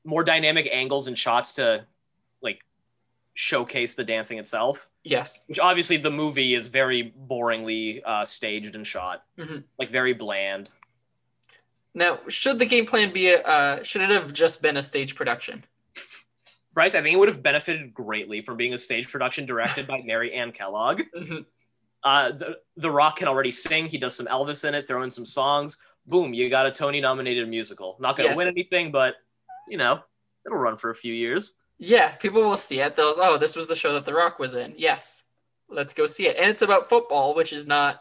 more dynamic angles and shots to like showcase the dancing itself. Yes. Which obviously the movie is very boringly uh, staged and shot, Mhm. like very bland. Now, should the game plan be a uh should it have just been a stage production? Bryce, I think it would have benefited greatly from being a stage production directed by Mary Ann Kellogg. Mhm. Uh, the, the Rock can already sing. He does some Elvis in it, throw in some songs. Boom, you got a Tony nominated musical. Not going to Yes. win anything, but, you know, it'll run for a few years. Yeah, people will see it. They'll oh, this was the show that The Rock was in. Yes, let's go see it. And it's about football, which is not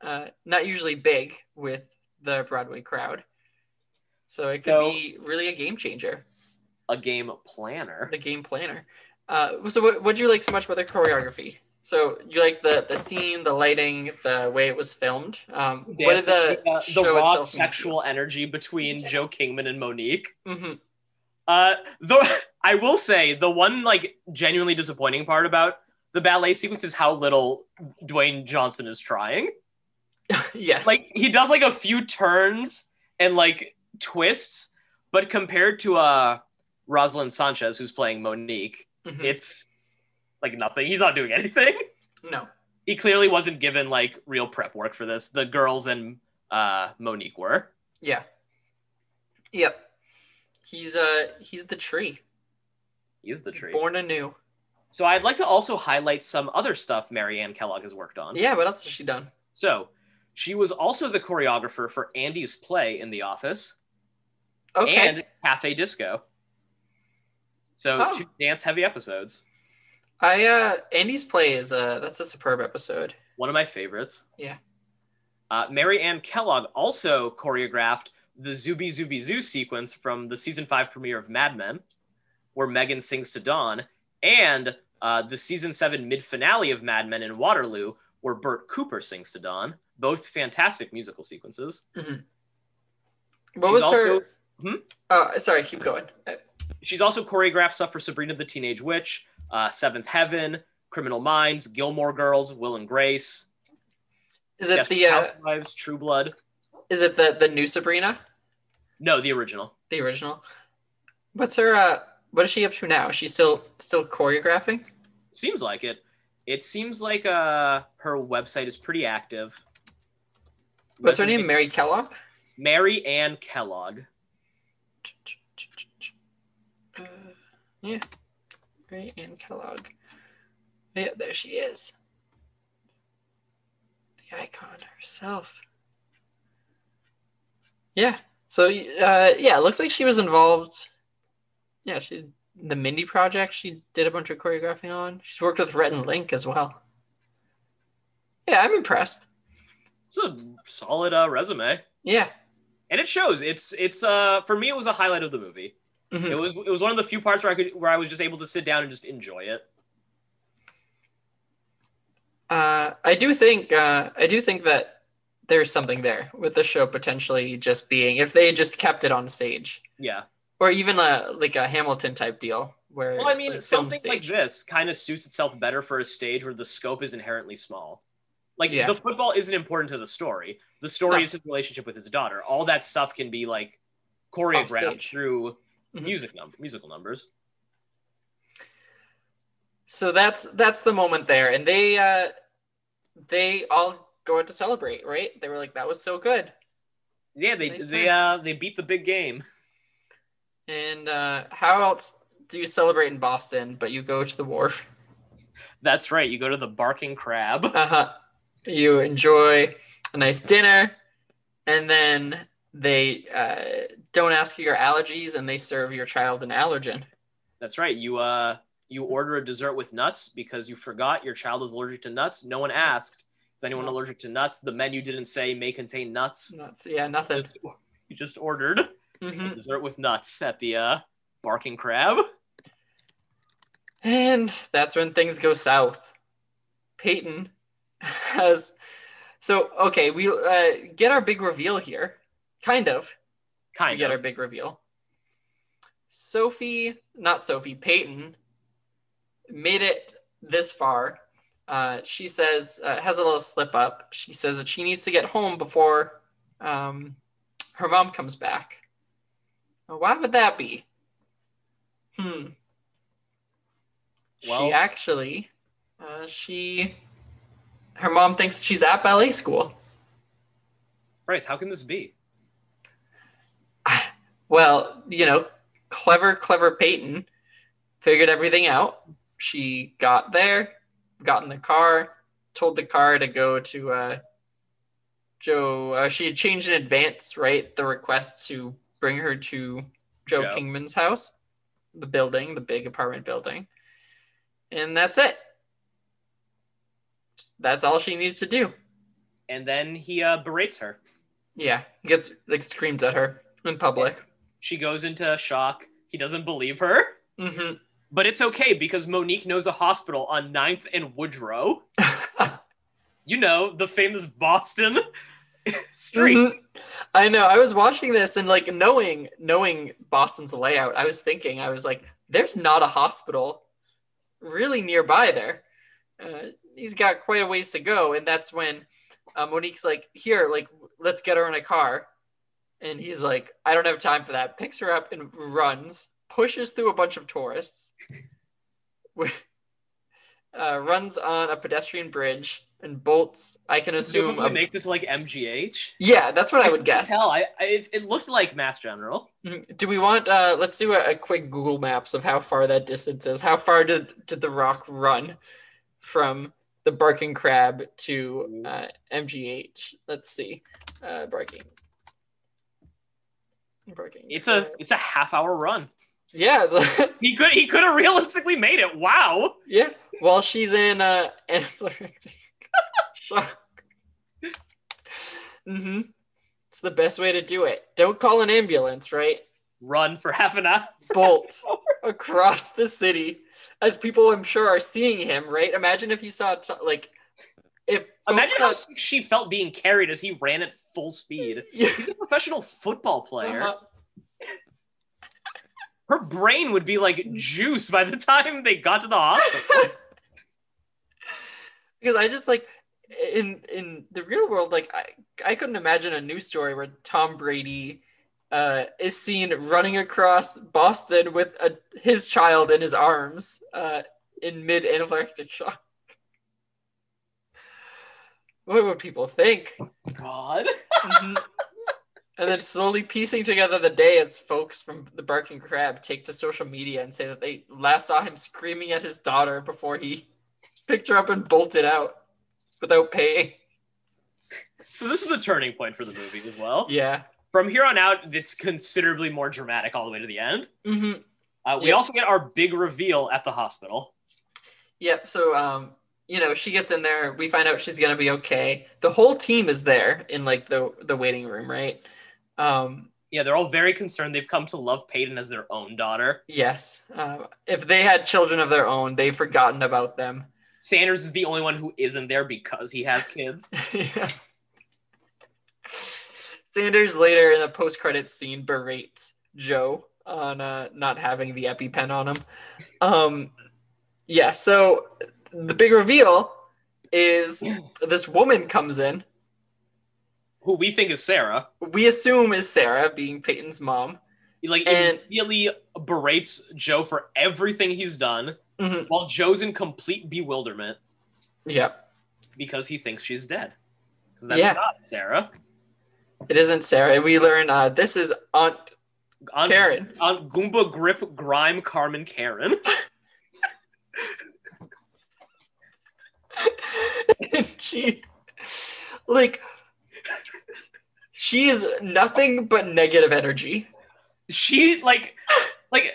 uh, not usually big with the Broadway crowd. So it could So- be really a game changer, A game planner. the game planner. Uh, so what would you like so much about the choreography? So you like the the scene, the lighting, the way it was filmed. Um, what did the uh, the raw sexual energy between Joe Kingman and Monique. Mhm. Uh, though I will say the one like genuinely disappointing part about the ballet sequence is how little Dwayne Johnson is trying. yes, Like he does like a few turns and like twists, but compared to uh Rosalind Sanchez who's playing Monique, Mhm. it's like nothing. He's not doing anything. no. He clearly wasn't given like real prep work for this. The girls and uh Monique were. Yeah. Yep. He's uh he's the tree. He's the tree. Born anew. So I'd like to also highlight some other stuff Mary Ann Kellogg has worked on. Yeah, what else has she done? So she was also the choreographer for Andy's play in The Office Okay. and Cafe Disco. So Oh. two dance heavy episodes. I uh Andy's play is uh that's a superb episode. One of my favorites. Yeah. Uh, Mary Ann Kellogg also choreographed the Zou Bisou Bisou sequence from the season five premiere of Mad Men, where Megan sings to Don, and uh, the season seven mid finale of Mad Men in Waterloo, where Bert Cooper sings to Don. Both fantastic musical sequences. What She's was her Hmm? uh sorry, keep going. Uh, She's also choreographed stuff for Sabrina the Teenage Witch, uh, Seventh Heaven, Criminal Minds, Gilmore Girls, Will and Grace, Is it the uh Housewives, True Blood. is it the the new Sabrina? No, the original. The original? What's her uh what is she up to now? She's still still choreographing? Seems like it. It seems like uh, her website is pretty active. What's her name? Mary Kellogg? Mary Ann Kellogg. Uh, yeah. Mary Ann Kellogg. Yeah, there she is. The icon herself. Yeah. So, uh, yeah, it looks like she was involved. Yeah, she the Mindy project. She did a bunch of choreographing on. She's worked with Rhett and Link as well. Yeah, I'm impressed. It's a solid uh, resume, Yeah. and it shows. It's it's uh for me it was a highlight of the movie. Mhm. It was it was one of the few parts where I could where I was just able to sit down and just enjoy it. Uh, I do think uh, I do think that there's something there with the show potentially just being if they just kept it on stage Yeah. or even a like a Hamilton type deal where Well, I mean, like, something like this kind of suits itself better for a stage where the scope is inherently small. Like Yeah. the football isn't important to the story. The story No. is his relationship with his daughter. All that stuff can be like choreographed through Mhm. music num- musical numbers. So that's that's the moment there, and they uh, they all go out to celebrate, right? They were like, "That was so good," Yeah, they nice they time. uh they beat the big game. and uh, how else do you celebrate in Boston? But you go to the wharf. That's right. You go to the barking crab. Uh huh. You enjoy a nice dinner, and then they uh, don't ask you your allergies, and they serve your child an allergen. That's right. You uh you order a dessert with nuts because you forgot your child is allergic to nuts. No one asked. Is anyone No. allergic to nuts? The menu didn't say may contain nuts. Nuts. Yeah, nothing. You just ordered a hmm dessert with nuts at the uh barking crab. And that's when things go south. Peyton has. So, okay, we uh, get our big reveal here. Kind of. We Kind get our big reveal. Sophie, not Sophie, Peyton made it this far. Uh, she says, uh, has a little slip up. She says that she needs to get home before um, her mom comes back. Now, why would that be? Hmm. she actually, uh, she, her mom thinks she's at ballet school. Bryce, how can this be? Well, you know, clever, clever Peyton figured everything out. She got there, got in the car, told the car to go to uh, Joe. Uh, she had changed in advance, right? The request to bring her to Joe, Joe. Kingman's house, the building, the big apartment building. And that's it. That's all she needs to do. And then he uh berates her. Yeah, gets like screams at her in public. She goes into shock. He doesn't believe her. hmm But it's okay because Monique knows a hospital on 9th and Woodrow. You know, the famous Boston street. Mhm. I know. I was watching this and like knowing knowing Boston's layout, I was thinking, I was like, there's not a hospital really nearby there. Uh, he's got quite a ways to go, and that's when uh, Monique's like, here, like, let's get her in a car, and he's like, I don't have time for that. Picks her up and runs, pushes through a bunch of tourists, uh, runs on a pedestrian bridge, and bolts. I can assume. A- make this like MGH. yeah, that's what I would guess. Hell, I, I it, looked like Mass General. Mhm. Do we want? Uh, let's do a, a quick Google Maps of how far that distance is. How far did did the Rock run from the Barking Crab to uh, MGH? Let's see. Uh, barking. Barking. It's a it's a half hour run. yeah, He could he could have realistically made it. Wow. yeah. While she's in uh, anaphylactic shock. Mm-hmm. It's the best way to do it. Don't call an ambulance, right? Run for half an hour. bolt across the city as people I'm sure are seeing him, right? Imagine if you saw t- like if Imagine how she felt being carried as he ran at full speed. Yeah. He's a professional football player. Uh-huh. Her brain would be like juice by the time they got to the hospital. because I just like in in the real world, like I I couldn't imagine a news story where Tom Brady uh, is seen running across Boston with a, his child in his arms uh, in mid anaphylactic shock. What would people think? God. Mhm. and then slowly piecing together the day as folks from the Barking Crab take to social media and say that they last saw him screaming at his daughter before he picked her up and bolted out without paying. So this is a turning point for the movie as well. Yeah. From here on out, it's considerably more dramatic all the way to the end. hmm Uh, we Yeah. also get our big reveal at the hospital. Yep. So um, you know, she gets in there. We find out she's gonna be okay. The whole team is there in like the the waiting room, right? Um, Yeah, they're all very concerned. They've come to love Peyton as their own daughter. yes. Um, if they had children of their own, they've forgotten about them. Sanders is the only one who isn't there because he has kids. Yeah. Sanders later in the post credit scene berates Joe on uh, not having the EpiPen on him. Um, yeah, so the big reveal is this woman comes in. who we think is Sarah. We assume is Sarah, being Peyton's mom. Like And- immediately berates Joe for everything he's done, Mhm. while Joe's in complete bewilderment Yeah, because he thinks she's dead. That's Yeah. not Sarah. It isn't Sarah. We learn uh, this is Aunt Aunt, Karen. Aunt Goomba Grip Grime Carmen Karen. and she like she is nothing but negative energy she like like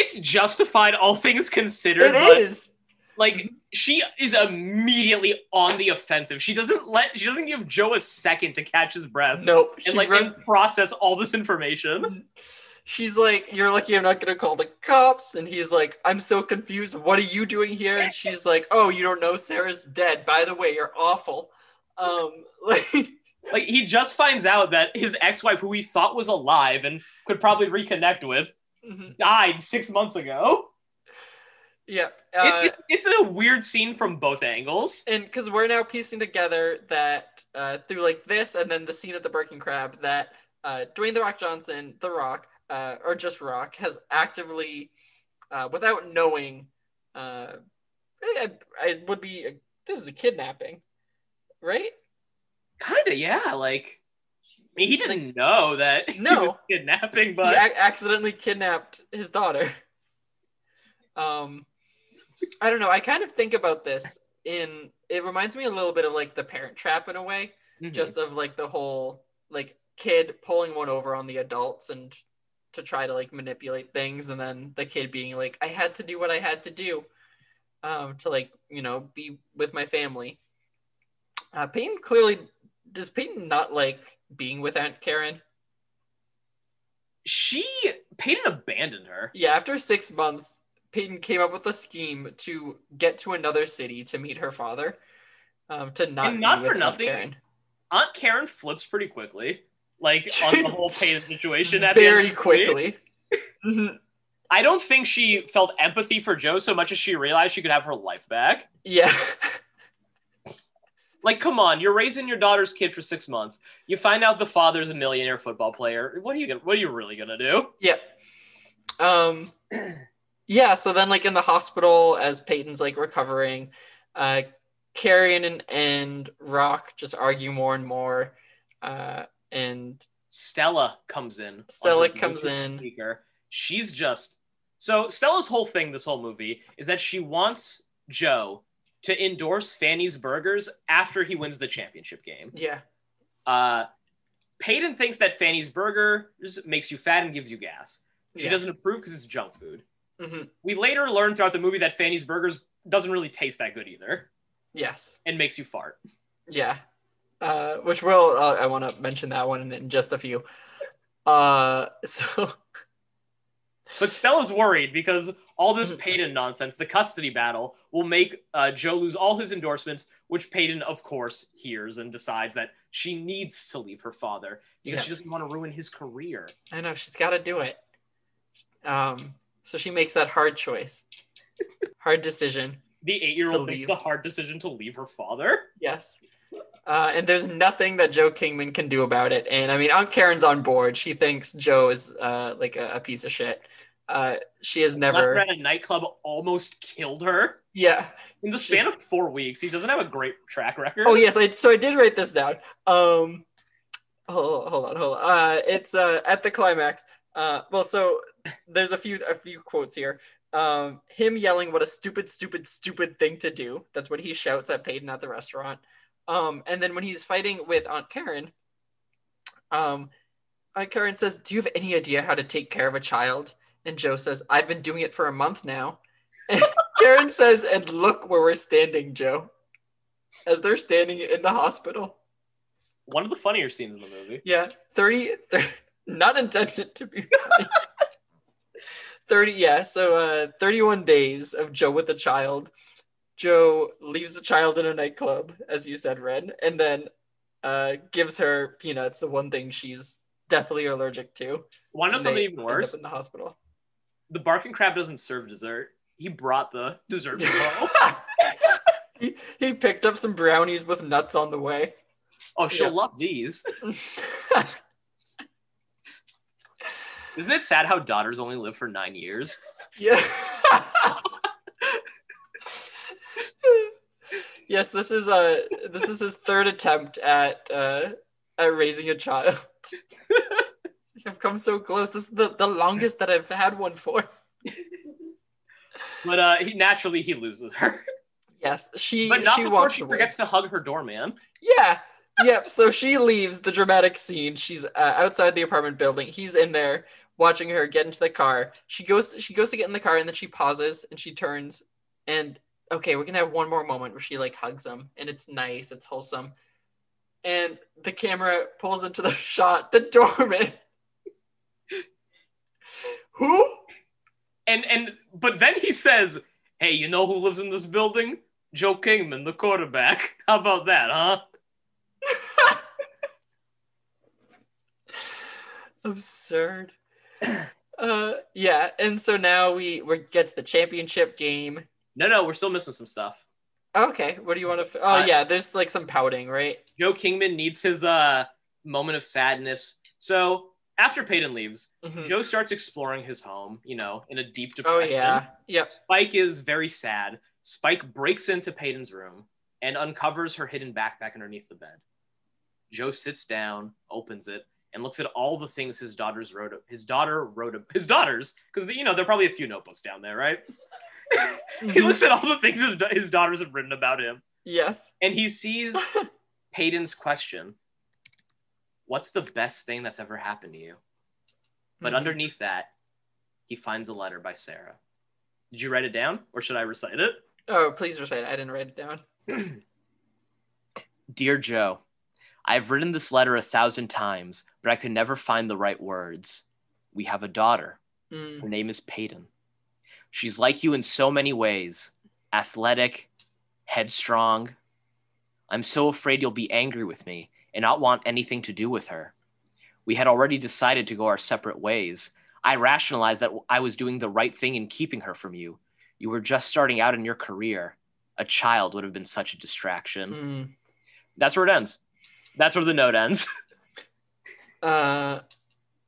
it's justified all things considered It but is like she is immediately on the offensive. She doesn't let she doesn't give joe a second to catch his breath nope she and like run, and process all this information. She's like you're lucky i'm not gonna call the cops and he's like i'm so confused. What are you doing here? And she's like oh you don't know sarah's dead. By the way you're awful. Um like like he just finds out that his ex-wife who he thought was alive and could probably reconnect with mhm, died six months ago yeah uh, It- it- it's a weird scene from both angles and because we're now piecing together that uh, through like this and then the scene at the Barking Crab that uh, Dwayne the Rock Johnson, The Rock, uh, or just Rock, has actively, uh, without knowing, uh, I, I would be this is a kidnapping, right? kind of yeah like I mean, he didn't know that he No. was kidnapping He but accidentally kidnapped his daughter. Um, I don't know. I kind of think about this in. It reminds me a little bit of like the Parent Trap in a way. Mhm. just of like the whole like kid pulling one over on the adults and to try to like manipulate things and then the kid being like i had to do what i had to do um to like you know be with my family uh peyton clearly does peyton not like being with aunt karen she Peyton abandoned her. yeah after six months peyton came up with a scheme to get to another city to meet her father um to not, And not for Aunt nothing, Karen. Aunt Karen flips pretty quickly, like on the whole Peyton situation. At very of the movie. quickly Mhm. I don't think she felt empathy for Joe so much as she realized she could have her life back. yeah Like, come on, you're raising your daughter's kid for six months. You find out the father's a millionaire football player. What are you gonna? What are you really gonna do? Yeah. Um yeah, so then like in the hospital as Peyton's like recovering, uh Karen and, and Rock just argue more and more. Uh and Stella comes in. Stella comes in. Speaker. She's just so Stella's whole thing this whole movie is that she wants Joe to endorse Fanny's Burgers after he wins the championship game. yeah. Uh, Peyton thinks that Fanny's Burgers makes you fat and gives you gas. She yes. doesn't approve because it's junk food. Mhm. We later learn throughout the movie that Fanny's Burgers doesn't really taste that good either Yes. and makes you fart. Yeah. Uh which will uh, I want to mention that one in, in just a few. Uh so But Stella's worried because all this Mhm. Peyton nonsense, the custody battle, will make uh, Joe lose all his endorsements, which Peyton, of course, hears and decides that she needs to leave her father because Yeah. she doesn't want to ruin his career. I know she's got to do it. Um so she makes that hard choice. Hard decision. The eight year old makes the hard decision to leave her father. Yes. Uh, and there's nothing that Joe Kingman can do about it. And I mean, Aunt Karen's on board. She thinks Joe is uh, like a, a piece of shit. Uh, she has Left never. at a nightclub almost killed her Yeah. in the span of four weeks. He doesn't have a great track record. Oh yes. I, so I did write this down. Um, hold, hold on. Hold on. Uh, it's uh, at the climax. Uh, well, so there's a few a few quotes here. Um, him yelling, "What a stupid, stupid, stupid thing to do!" That's what he shouts at Peyton at the restaurant. Um, and then when he's fighting with Aunt Karen, um, Aunt Karen says, "Do you have any idea how to take care of a child?" And Joe says, "I've been doing it for a month now." Karen says, and look where we're standing, Joe. As they're standing in the hospital. One of the funnier scenes in the movie. Yeah, 30, thir- not intended to be funny. 30, yeah, so uh, 31 days of Joe with a child. Joe leaves the child in a nightclub, as you said, Red, and then uh, gives her peanuts, the one thing she's deathly allergic to. Want to know something even worse? in the hospital. The barking crab doesn't serve dessert. He brought the dessert he, he picked up some brownies with nuts on the way. Oh, she'll Yeah. love these. Isn't it sad how daughters only live for nine years? Yeah. yes, this is uh this is his third attempt at uh at raising a child. I've come so close. This is the, the longest that I've had one for. But uh, he naturally he loses her. Yes, she But not she walks she away. forgets to hug her doorman. Yeah. Yep. So she leaves the dramatic scene. She's uh, outside the apartment building. He's in there watching her get into the car. She goes. She goes to get in the car, and then she pauses and she turns. And okay, we're gonna have one more moment where she like hugs him, and it's nice. It's wholesome. And the camera pulls into the shot. The doorman. Who? And and but then he says, "Hey, you know who lives in this building? Joe Kingman, the quarterback. How about that, huh?" Absurd. Uh, yeah, and so now we we get to the championship game. No, no, we're still missing some stuff. Okay, what do you want to? F- oh Uh, yeah, there's like some pouting, right? Joe Kingman needs his uh moment of sadness. So after Peyton leaves, Mhm. Joe starts exploring his home, you know, in a deep depression. Oh depression. yeah, yep. Spike is very sad. Spike breaks into Peyton's room and uncovers her hidden backpack underneath the bed. Joe sits down, opens it, and looks at all the things his daughters wrote. His daughter wrote. His daughters, because you know there are probably a few notebooks down there, right? he Mhm. looks at all the things his, his daughters have written about him, Yes. and he sees Peyton's question: "What's the best thing that's ever happened to you?" But Mhm. underneath that, he finds a letter by Sarah. Did you write it down, or should I recite it? Oh, please recite. it. I didn't write it down. Dear Joe, I've written this letter a thousand times, but I could never find the right words. We have a daughter. Mm. Her name is Peyton. She's like you in so many ways athletic, headstrong. I'm so afraid you'll be angry with me and not want anything to do with her. We had already decided to go our separate ways. I rationalized that I was doing the right thing in keeping her from you. You were just starting out in your career. A child would have been such a distraction. Mm. That's where it ends. That's where the note ends. Uh,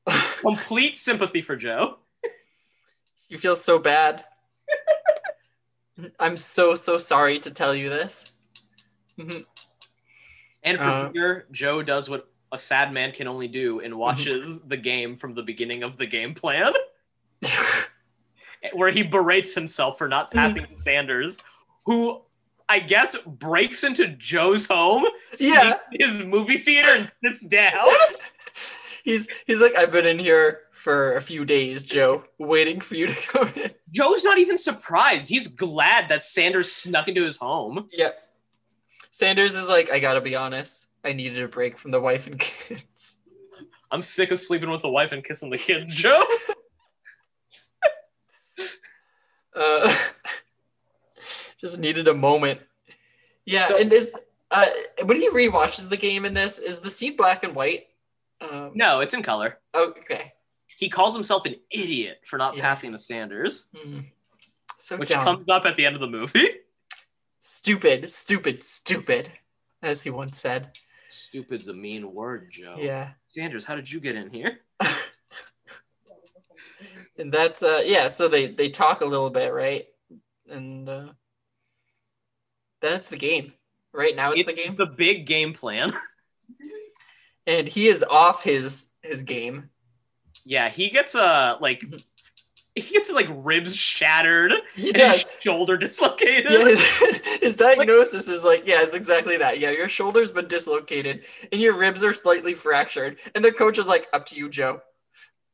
Complete sympathy for Joe. you feel so bad. I'm so so sorry to tell you this. Mhm. And for Uh, Peter, Joe does what a sad man can only do and watches the game from the beginning of the game plan, where he berates himself for not passing to Sanders, who I guess breaks into Joe's home, Yeah. his movie theater, and sits down. he's he's like, I've been in here for a few days, Joe, waiting for you to come in. Joe's not even surprised. He's glad that Sanders snuck into his home. Yep. Sanders is like, I gotta be honest. I needed a break from the wife and kids. I'm sick of sleeping with the wife and kissing the kid, Joe. Uh, just needed a moment. Yeah, So- and is uh, when he rewatches the game in this, is the scene black and white? Um, no, it's in color. Okay. He calls himself an idiot for not Yeah. passing to Sanders, Hmm. So which dumb. comes up at the end of the movie. Stupid, stupid, stupid, as he once said. Stupid's a mean word, Joe. Yeah. Sanders, how did you get in here? and that's uh yeah, so they they talk a little bit, right? And uh then it's the game. Right now it's, the game. the big game plan. and he is off his his game. yeah, he gets uh like he gets his like ribs shattered He and does. his shoulder dislocated. Yeah, his, his diagnosis is like, yeah, it's exactly that. Yeah, your shoulder's been dislocated and your ribs are slightly fractured. And the coach is like, up to you, Joe.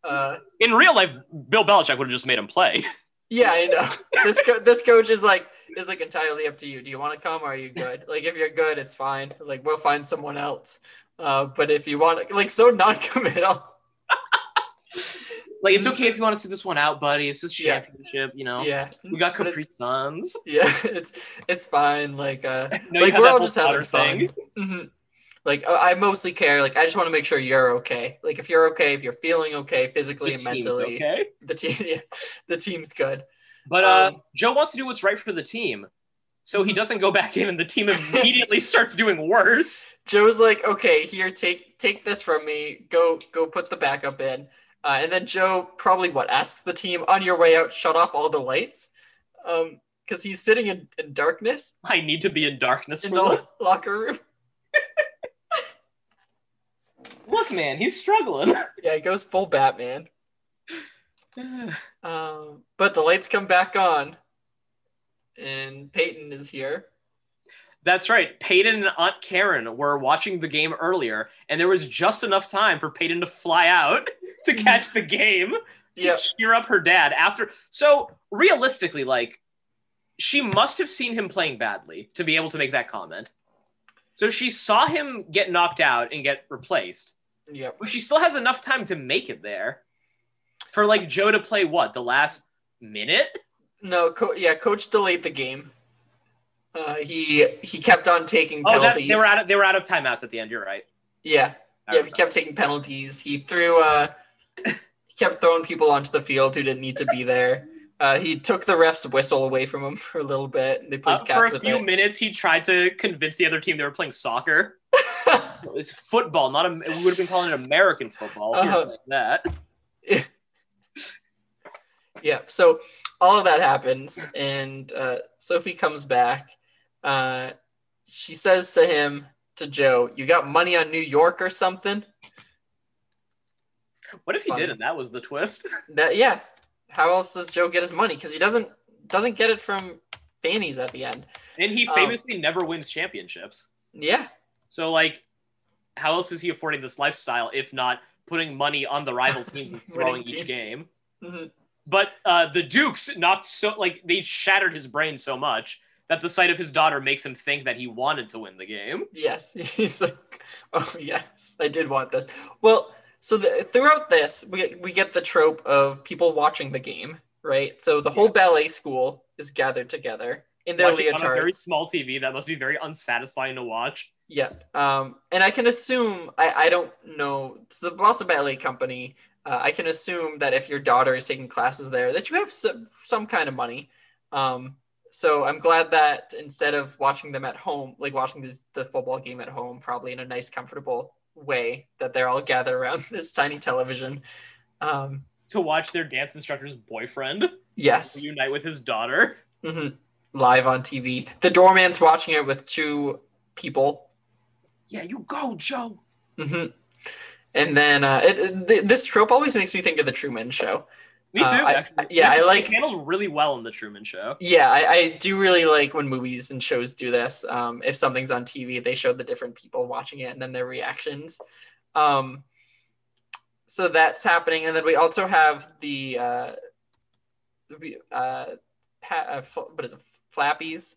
Uh, In real life, Bill Belichick would have just made him play. Yeah, I know. This co- this coach is like is like entirely up to you. Do you want to come? Or are you good? Like if you're good, it's fine. Like we'll find someone else. Uh, but if you want, like so non-committal. Like it's okay if you want to see this one out, buddy. It's just Yeah. championship, you know. Yeah, We got Capri Suns. yeah. It's it's fine. Like uh, No, like we're all just having daughter fun. Mhm. Like I mostly care. Like I just want to make sure you're okay. Like if you're okay, if you're feeling okay physically The and mentally, okay. the team, yeah, the team's good. But uh, Um, Joe wants to do what's right for the team, so Mm-hmm. he doesn't go back in, and the team immediately starts doing worse. Joe's like, okay, here, take take this from me. Go go put the backup in. Uh, and then Joe probably what asks the team on your way out, shut off all the lights, um, because he's sitting in, in darkness I need to be in darkness. in the... lo- locker room. Look, man, he's struggling. Yeah, he goes full Batman. Um, but the lights come back on, and Peyton is here. That's right. Peyton and Aunt Karen were watching the game earlier, and there was just enough time for Peyton to fly out to catch the game to cheer up her dad after. So realistically, like, she must have seen him playing badly to be able to make that comment. So she saw him get knocked out and get replaced, Yep. but she still has enough time to make it there for like Joe to play what the last minute. No, co- yeah, coach delayed the game. Uh, he he kept on taking Oh, that, penalties. they were out of they were out of timeouts at the end. You're right. yeah, I yeah, he kept taking penalties. He threw uh he kept throwing people onto the field who didn't need to be there. Uh, he took the ref's whistle away from him for a little bit. They played Uh, for a few it. minutes, he tried to convince the other team they were playing soccer. It's football, not a. We would have been calling it American football. if you were Uh-huh. playing that. yeah, so all of that happens, and uh, Sophie comes back. Uh, she says to him, to Joe, "You got money on New York or something?" What if he Funny. did and that was the twist? That yeah. How else does Joe get his money? Because he doesn't doesn't get it from Fanny's at the end. And he Um, famously never wins championships. Yeah, So like, how else is he affording this lifestyle if not putting money on the rival teams and throwing each team. game? Mhm. But uh, the Dukes knocked so like they shattered his brain so much that the sight of his daughter makes him think that he wanted to win the game. yes. He's like, oh yes, I did want this. Well, so the, throughout this, we we get the trope of people watching the game, right? So the whole ballet school is gathered together in their Watching on a very small TV that must be very unsatisfying to watch. Yep. Um, and I can assume I, I don't know. So the Boston Ballet Company. Uh, I can assume that if your daughter is taking classes there, that you have some, some kind of money. Um, so I'm glad that instead of watching them at home, like watching this, the football game at home, probably in a nice, comfortable way, that they're all gathered around this tiny television. Um, To watch their dance instructor's boyfriend yes. reunite with his daughter. hmm Live on TV. The doorman's watching it with two people Yeah, you go, Joe. hmm And then uh, it, it- this trope always makes me think of the Truman Show. Me too. Uh, I- yeah, I like- handled really well in the Truman Show. Yeah, I, I do really like when movies and shows do this. Um, if something's on TV, they show the different people watching it and then their reactions. Um, so that's happening, and then we also have the uh, uh, pa- uh, what is it? Flappies,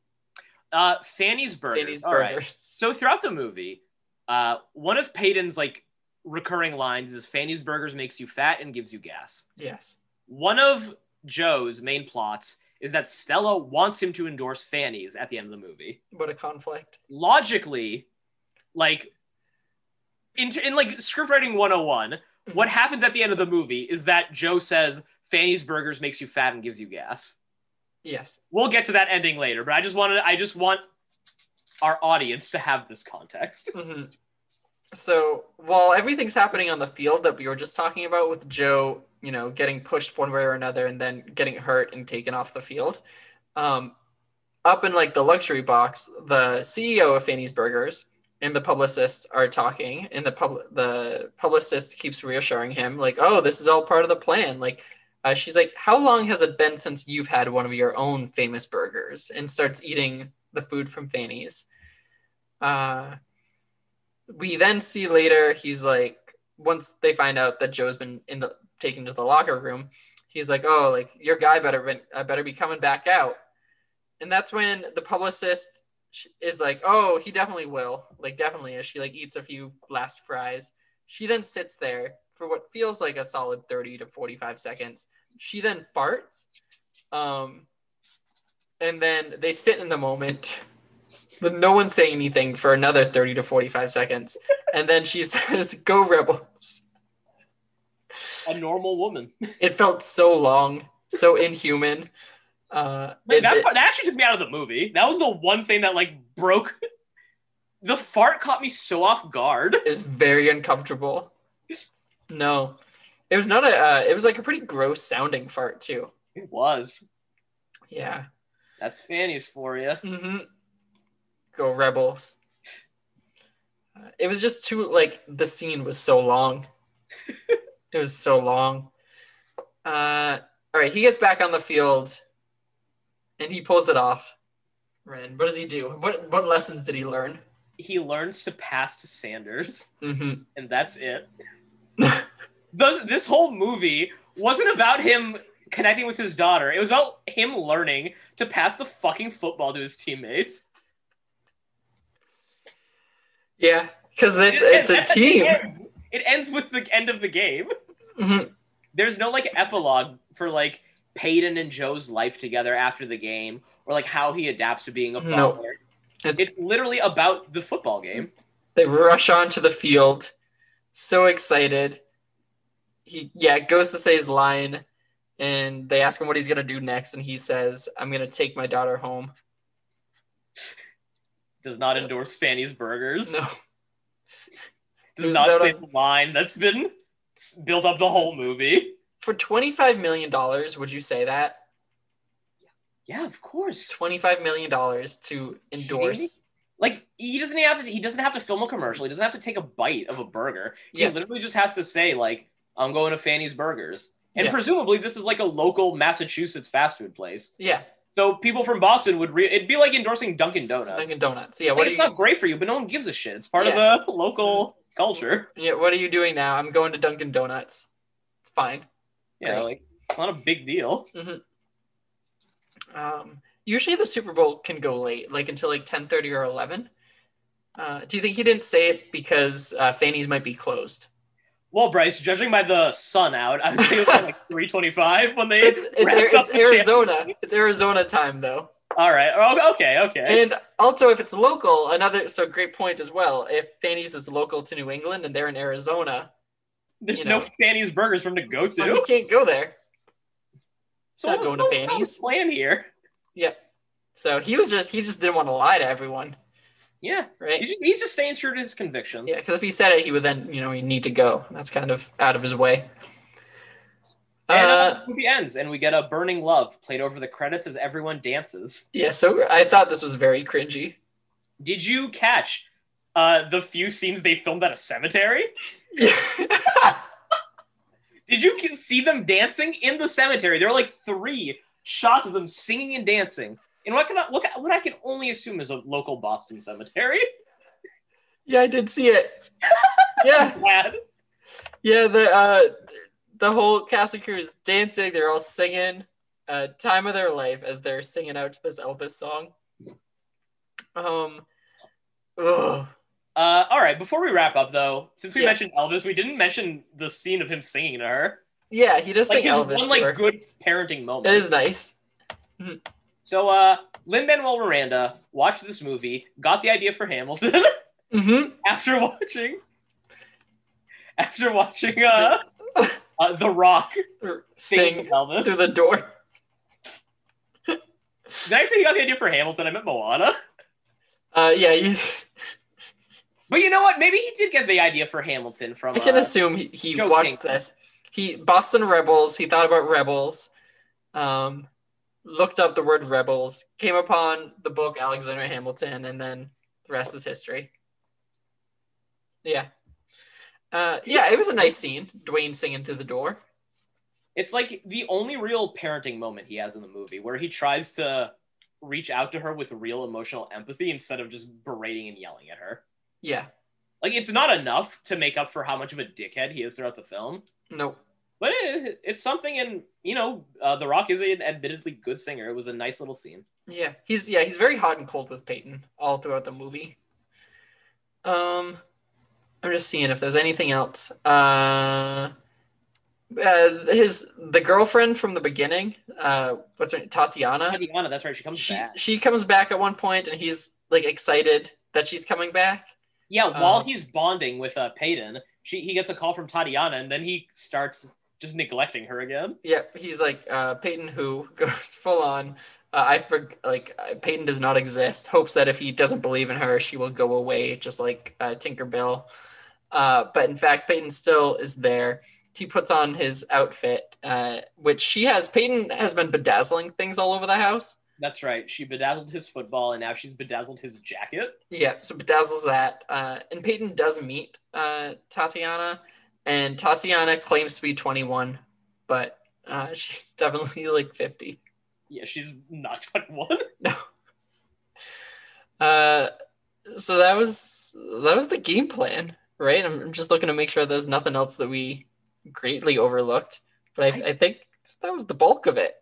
Uh, Fanny's Burgers. Fanny's All right. Burgers. So throughout the movie, uh, one of Peyton's like recurring lines is Fanny's Burgers makes you fat and gives you gas. Yes. One of Joe's main plots is that Stella wants him to endorse Fanny's at the end of the movie. What a conflict. Logically, like in, in like scriptwriting 101, what happens at the end of the movie is that Joe says Fanny's Burgers makes you fat and gives you gas. Yes. We'll get to that ending later, but I just wanted I just want our audience to have this context. hmm So while everything's happening on the field that we were just talking about with Joe, you know, getting pushed one way or another and then getting hurt and taken off the field, um, up in like the luxury box, the CEO of Fanny's Burgers and the publicist are talking, and the pub the publicist keeps reassuring him like, "Oh, this is all part of the plan." Like, uh, she's like, "How long has it been since you've had one of your own famous burgers?" And starts eating the food from Fanny's. Uh, we then see later he's like once they find out that Joe's been in the taken to the locker room, he's like, "Oh, like your guy better be, I better be coming back out," and that's when the publicist is like, "Oh, he definitely will, like definitely." As she like eats a few last fries, she then sits there for what feels like a solid thirty to forty-five seconds. She then farts, um, and then they sit in the moment. With no one saying anything for another 30 to 45 seconds. And then she says, Go Rebels. A normal woman. It felt so long, so inhuman. Uh, Like, it- that, it- that actually took me out of the movie. That was the one thing that like broke. The fart caught me so off guard. it was very uncomfortable. No, it was not a. Uh, it was like a pretty gross sounding fart too. It was. Yeah. That's Fanny's for you. hmm Go Rebels. Uh, it was just too like the scene was so long. it was so long. Uh, all right, he gets back on the field, and he pulls it off. Ren, what does he do? What what lessons did he learn? He learns to pass to Sanders, hmm and that's it. Those, this whole movie wasn't about him connecting with his daughter. It was about him learning to pass the fucking football to his teammates. Yeah, because it's it's a team. It ends, it ends with the end of the game. Mhm. There's no like epilogue for like Peyton and Joe's life together after the game, or like how he adapts to being a No. father. It's, It's literally about the football game. they rush onto the field, so excited. He yeah goes to say his line, and they ask him what he's gonna do next, and he says, "I'm gonna take my daughter home." Does not endorse Fanny's Burgers. No, Does not say the line that's been built up the whole movie. for twenty five million dollars, would you say that? Yeah, of course. Twenty five million dollars to endorse. Like he doesn't have to. He doesn't have to film a commercial. He doesn't have to take a bite of a burger. He Yeah. literally just has to say like, "I'm going to Fanny's Burgers," and Yeah. presumably this is like a local Massachusetts fast food place. Yeah, So people from Boston would. Re- it'd be like endorsing Dunkin' Donuts. Dunkin' Donuts. Yeah, Like, what are it's you? not great for you, but no one gives a shit. It's part Yeah. of the local culture. Yeah, what are you doing now? I'm going to Dunkin' Donuts. It's fine. Yeah, Great. like it's not a big deal. Um, usually the Super Bowl can go late, like until like ten thirty or eleven. Uh, do you think he didn't say it because uh, Fanny's might be closed? Well, Bryce, judging by the sun out, I would say it was like 325 when they. It's it's, it's Arizona. It's Arizona time though. All right. Oh, okay. Okay. And also, if it's local, another so great point as well. If Fanny's is local to New England and they're in Arizona, There's you no know. Fanny's Burgers from to go to. he can't go there. so not going to Fanny's. plan here? Yep. So he was just he just didn't want to lie to everyone, Yeah. right? He's just, he's just staying true to his convictions. Yeah, because if he said it, he would then you know he need to go. That's kind of out of his way. And uh, Uh, the movie ends, and we get a burning love played over the credits as everyone dances. yeah, so I thought this was very cringy. Did you catch uh, the few scenes they filmed at a cemetery? Did you see them dancing in the cemetery? There are like three shots of them singing and dancing. In what, can I, what, what I can only assume is a local Boston cemetery. yeah, I did see it. Yeah, yeah. The uh, the whole cast and crew is dancing. They're all singing. Uh, time of their life as they're singing out to this Elvis song. Um, ugh. Uh, all right, before we wrap up, though, since we Yeah. mentioned Elvis, we didn't mention the scene of him singing to her. yeah, he does Like sing Elvis. one like good parenting moment. That is nice. So, uh, Lin Manuel Miranda watched this movie, got the idea for Hamilton hmm after watching, after watching uh, uh The Rock sing, Elvis. through the door. Did I say you got the idea for Hamilton? I meant Moana. Uh, yeah, he's. But you know what? Maybe he did get the idea for Hamilton from. I can uh, assume he, he Joe watched this. He Boston Rebels. He thought about rebels. Um, looked up the word rebels. Came upon the book Alexander Hamilton, and then the rest is history. Yeah. Uh, yeah, it was a nice scene. Dwayne singing through the door. It's like the only real parenting moment he has in the movie, where he tries to reach out to her with real emotional empathy instead of just berating and yelling at her. Yeah. Like it's not enough to make up for how much of a dickhead he is throughout the film. Nope. but it, it's something. And you know, uh, The Rock is an admittedly good singer. It was a nice little scene. Yeah, he's yeah he's very hot and cold with Peyton all throughout the movie. Um, I'm just seeing if there's anything else. Uh, uh his the girlfriend from the beginning. Uh, what's her name? Tatiana. Tatiana, that's right. She comes She back. she comes back at one point, and he's like excited that she's coming back. Yeah, while Um, he's bonding with uh, Peyton, she he gets a call from Tatiana, and then he starts just neglecting her again. Yeah, he's like uh, Peyton, who goes full on. Uh, I for like uh, Peyton does not exist. Hopes that if he doesn't believe in her, she will go away, just like uh, Tinkerbell. Uh, but in fact, Peyton still is there. He puts on his outfit, uh, which she has. Peyton has been bedazzling things all over the house. That's right. She bedazzled his football, and now she's bedazzled his jacket. Yeah, so bedazzles that. Uh, and Peyton does meet uh, Tatiana, and Tatiana claims to be 21, but uh, she's definitely like 50. Yeah, she's not 21. No. Uh, so that was that was the game plan, right? I'm just looking to make sure there's nothing else that we greatly overlooked, but I, I think that was the bulk of it.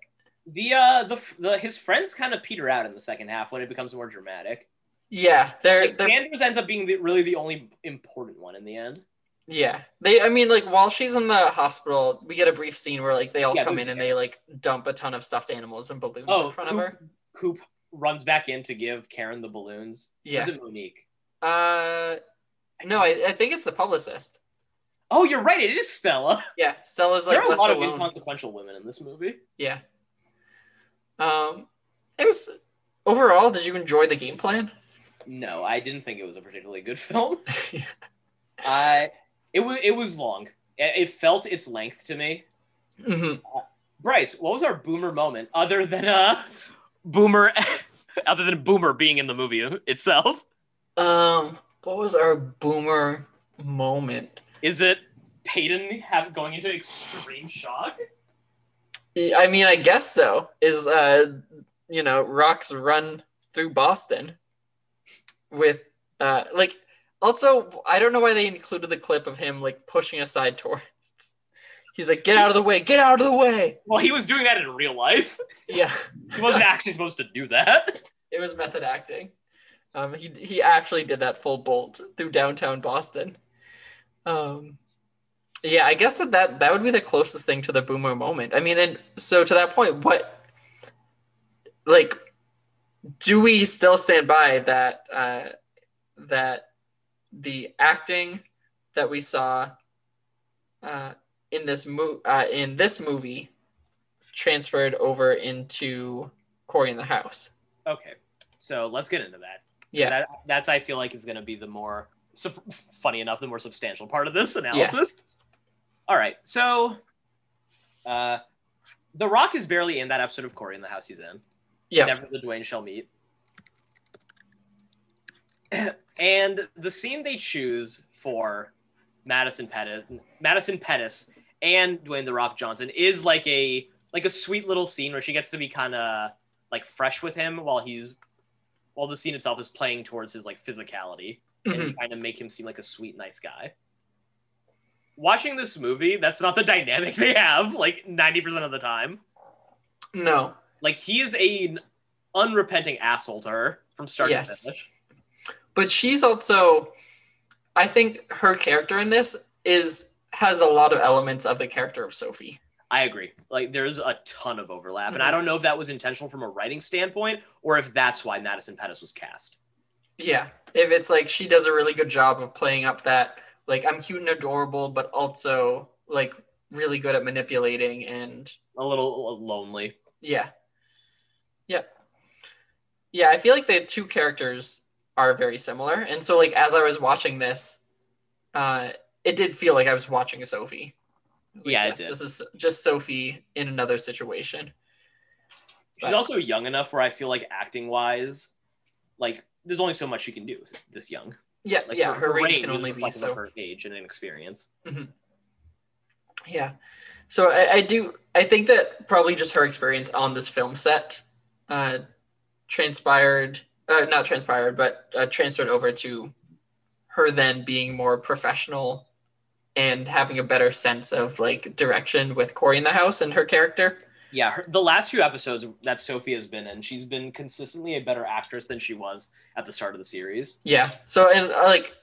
The uh the the his friends kind of peter out in the second half when it becomes more dramatic. Yeah, they're, Like, they're Sanders ends up being the, really the only important one in the end. Yeah. They I mean like while she's in the hospital, we get a brief scene where like they all Yeah, come in and they like dump a ton of stuffed animals and balloons Oh, in front of her. Coop runs back in to give Karen the balloons. Yeah. Is it Monique? Uh no, I, I think it's the publicist. Oh, you're right. It is Stella. Yeah, Stella's like there are a lot of inconsequential women in this movie. Yeah. Um, it was overall. Did you enjoy the game plan? No, I didn't think it was a particularly good film. I it was it was long. It, it felt its length to me. hmm Bryce, what was our boomer moment other than uh boomer other than boomer being in the movie itself? Um, what was our boomer moment? Is it Peyton have going into extreme shock? I mean, I guess so. Is uh, you know, Rock's run through Boston with uh, like. Also, I don't know why they included the clip of him like pushing aside tourists. He's like, "Get out of the way! Get out of the way!" Well, he was doing that in real life. Yeah. He wasn't actually supposed to do that. It was method acting. Um, he he actually did that full bolt through downtown Boston. Um, yeah, I guess that, that that would be the closest thing to the boomer moment. I mean, and so to that point, what like do we still stand by that uh, that the acting that we saw uh, in this mo- uh, in this movie transferred over into Corey in the House? Okay, so let's get into that. Yeah. That, that's I feel like is going to be the more funny enough, the more substantial part of this analysis. Yes. All right, so uh, The Rock is barely in that episode of Corey in the house he's in. Yeah. Never the Dwayne shall meet. And the scene they choose for Madison Pettis, Madison Pettis, and Dwayne the Rock Johnson is like a like a sweet little scene where she gets to be kind of like fresh with him while he's while the scene itself is playing towards his like physicality Mhm. and trying to make him seem like a sweet, nice guy. Watching this movie, that's not the dynamic they have like 90% of the time. No. Like he is a unrepenting asshole to her from start Yes. to finish. But she's also I think her character in this is has a lot of elements of the character of Sophie. I agree. Like there's a ton of overlap, and. I mm-hmm. don't know if that was intentional from a writing standpoint or if that's why Madison Pettis was cast. Yeah. If it's like she does a really good job of playing up that like I'm cute and adorable, but also like really good at manipulating and A little lonely. yeah. Yeah. Yeah, I feel like the two characters are very similar. And so like as I was watching this, uh it did feel like I was watching Sophie. Was like, Yeah, it yes, did. This is just Sophie in another situation. She's But- also young enough where I feel like acting wise, like there's only so much she can do this young. Yeah, Like yeah, her, range range can only be so her age and inexperience. Yeah. So I, I do I think that probably just her experience on this film set uh transpired uh, not transpired but uh, transferred over to her then being more professional and having a better sense of like direction with Corey in the house and her character. Yeah, her, the last few episodes that Sophie has been in, she's been consistently a better actress than she was at the start of the series. Yeah. So and uh, like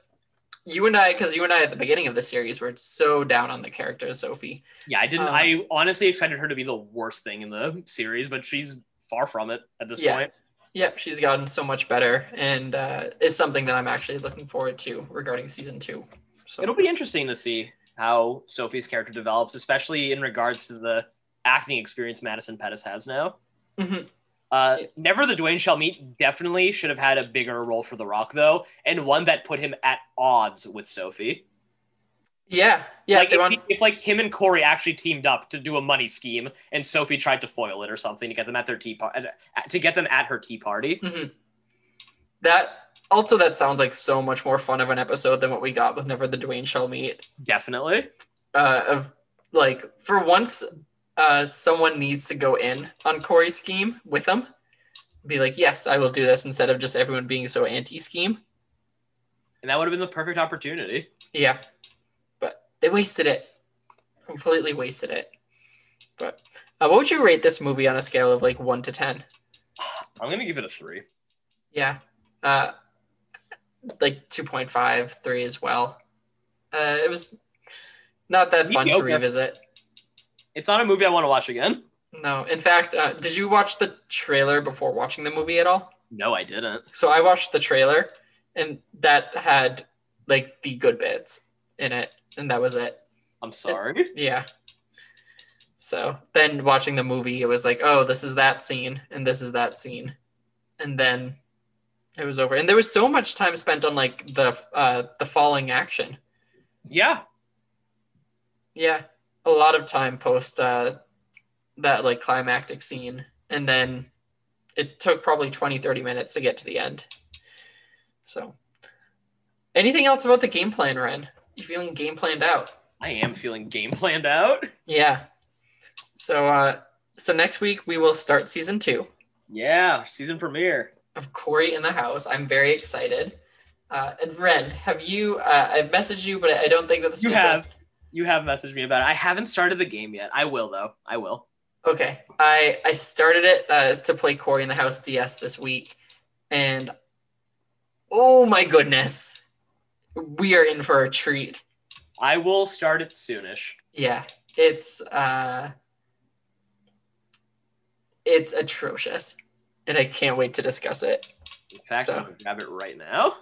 you and I, because you and I at the beginning of the series were so down on the character of Sophie. Yeah, I didn't. Um, I honestly expected her to be the worst thing in the series, but she's far from it at this Yeah. point. Yep, she's gotten so much better, and uh, is something that I'm actually looking forward to regarding season two. So It'll be interesting to see how Sophie's character develops, especially in regards to the acting experience Madison Pettis has now. Mhm. Uh, Yeah. Never the Dwayne shall meet definitely should have had a bigger role for The Rock though, and one that put him at odds with Sophie. Yeah, yeah. like if, want- if like him and Cory actually teamed up to do a money scheme, and Sophie tried to foil it or something to get them at their tea party, to get them at her tea party. Mhm. That also that sounds like so much more fun of an episode than what we got with Never the Dwayne Shall Meet. Definitely. Uh, of like for once, uh, someone needs to go in on Cory's scheme with them. Be like, yes, I will do this instead of just everyone being so anti-scheme. And that would have been the perfect opportunity. Yeah, they wasted it. Completely wasted it. But uh, what would you rate this movie on a scale of like one to ten? I'm gonna give it a three. Yeah. Uh, like 2.5, 3 as well. Uh, it was not that fun to revisit. It's not a movie I want to watch again. No. In fact, uh, did you watch the trailer before watching the movie at all? No, I didn't. So I watched the trailer and that had like the good bits in it. And that was it. I'm sorry. Yeah. So then watching the movie, it was like, oh, this is that scene and this is that scene. And then it was over. And there was so much time spent on like the uh the falling action. Yeah. Yeah. A lot of time post uh that like climactic scene. And then it took probably 20, 30 minutes to get to the end. So anything else about the game plan, Ren? You feeling game planned out? I am feeling game planned out. Yeah. So uh so next week we will start season two Yeah, season premiere. of Cory in the House. I'm very excited. Uh and Ren, have you uh I've messaged you, but I don't think that the You have. You have messaged me about it. I haven't started the game yet. I will though. I will. Okay. I I started it uh to play Cory in the House DS this week, and oh my goodness. We are in for a treat. I will start it soonish. Yeah. It's uh it's atrocious. And I can't wait to discuss it. In fact, So- I'm gonna grab it right now.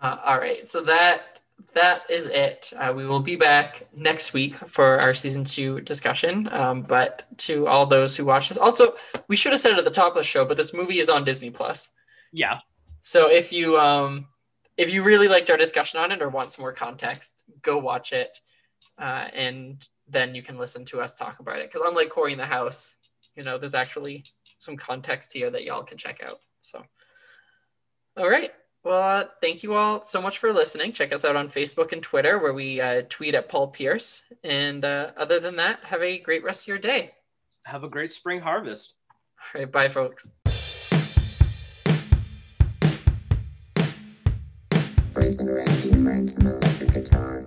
Uh, all right, so that that is it. Uh, we will be back next week for our season two discussion. Um, but to all those who watch this, also we should have said it at the top of the show, but this movie is on Disney Plus. Yeah. So if you um, if you really liked our discussion on it or want some more context, go watch it, uh, and then you can listen to us talk about it. Because unlike Cory in the House, you know, there's actually some context here that y'all can check out. So, all right. Well, uh, thank you all so much for listening. Check us out on Facebook and Twitter, where we uh, tweet at Paul Pierce. And uh, other than that, have a great rest of your day. Have a great spring harvest. All right, bye, folks. brazen Randy mine some electric guitar.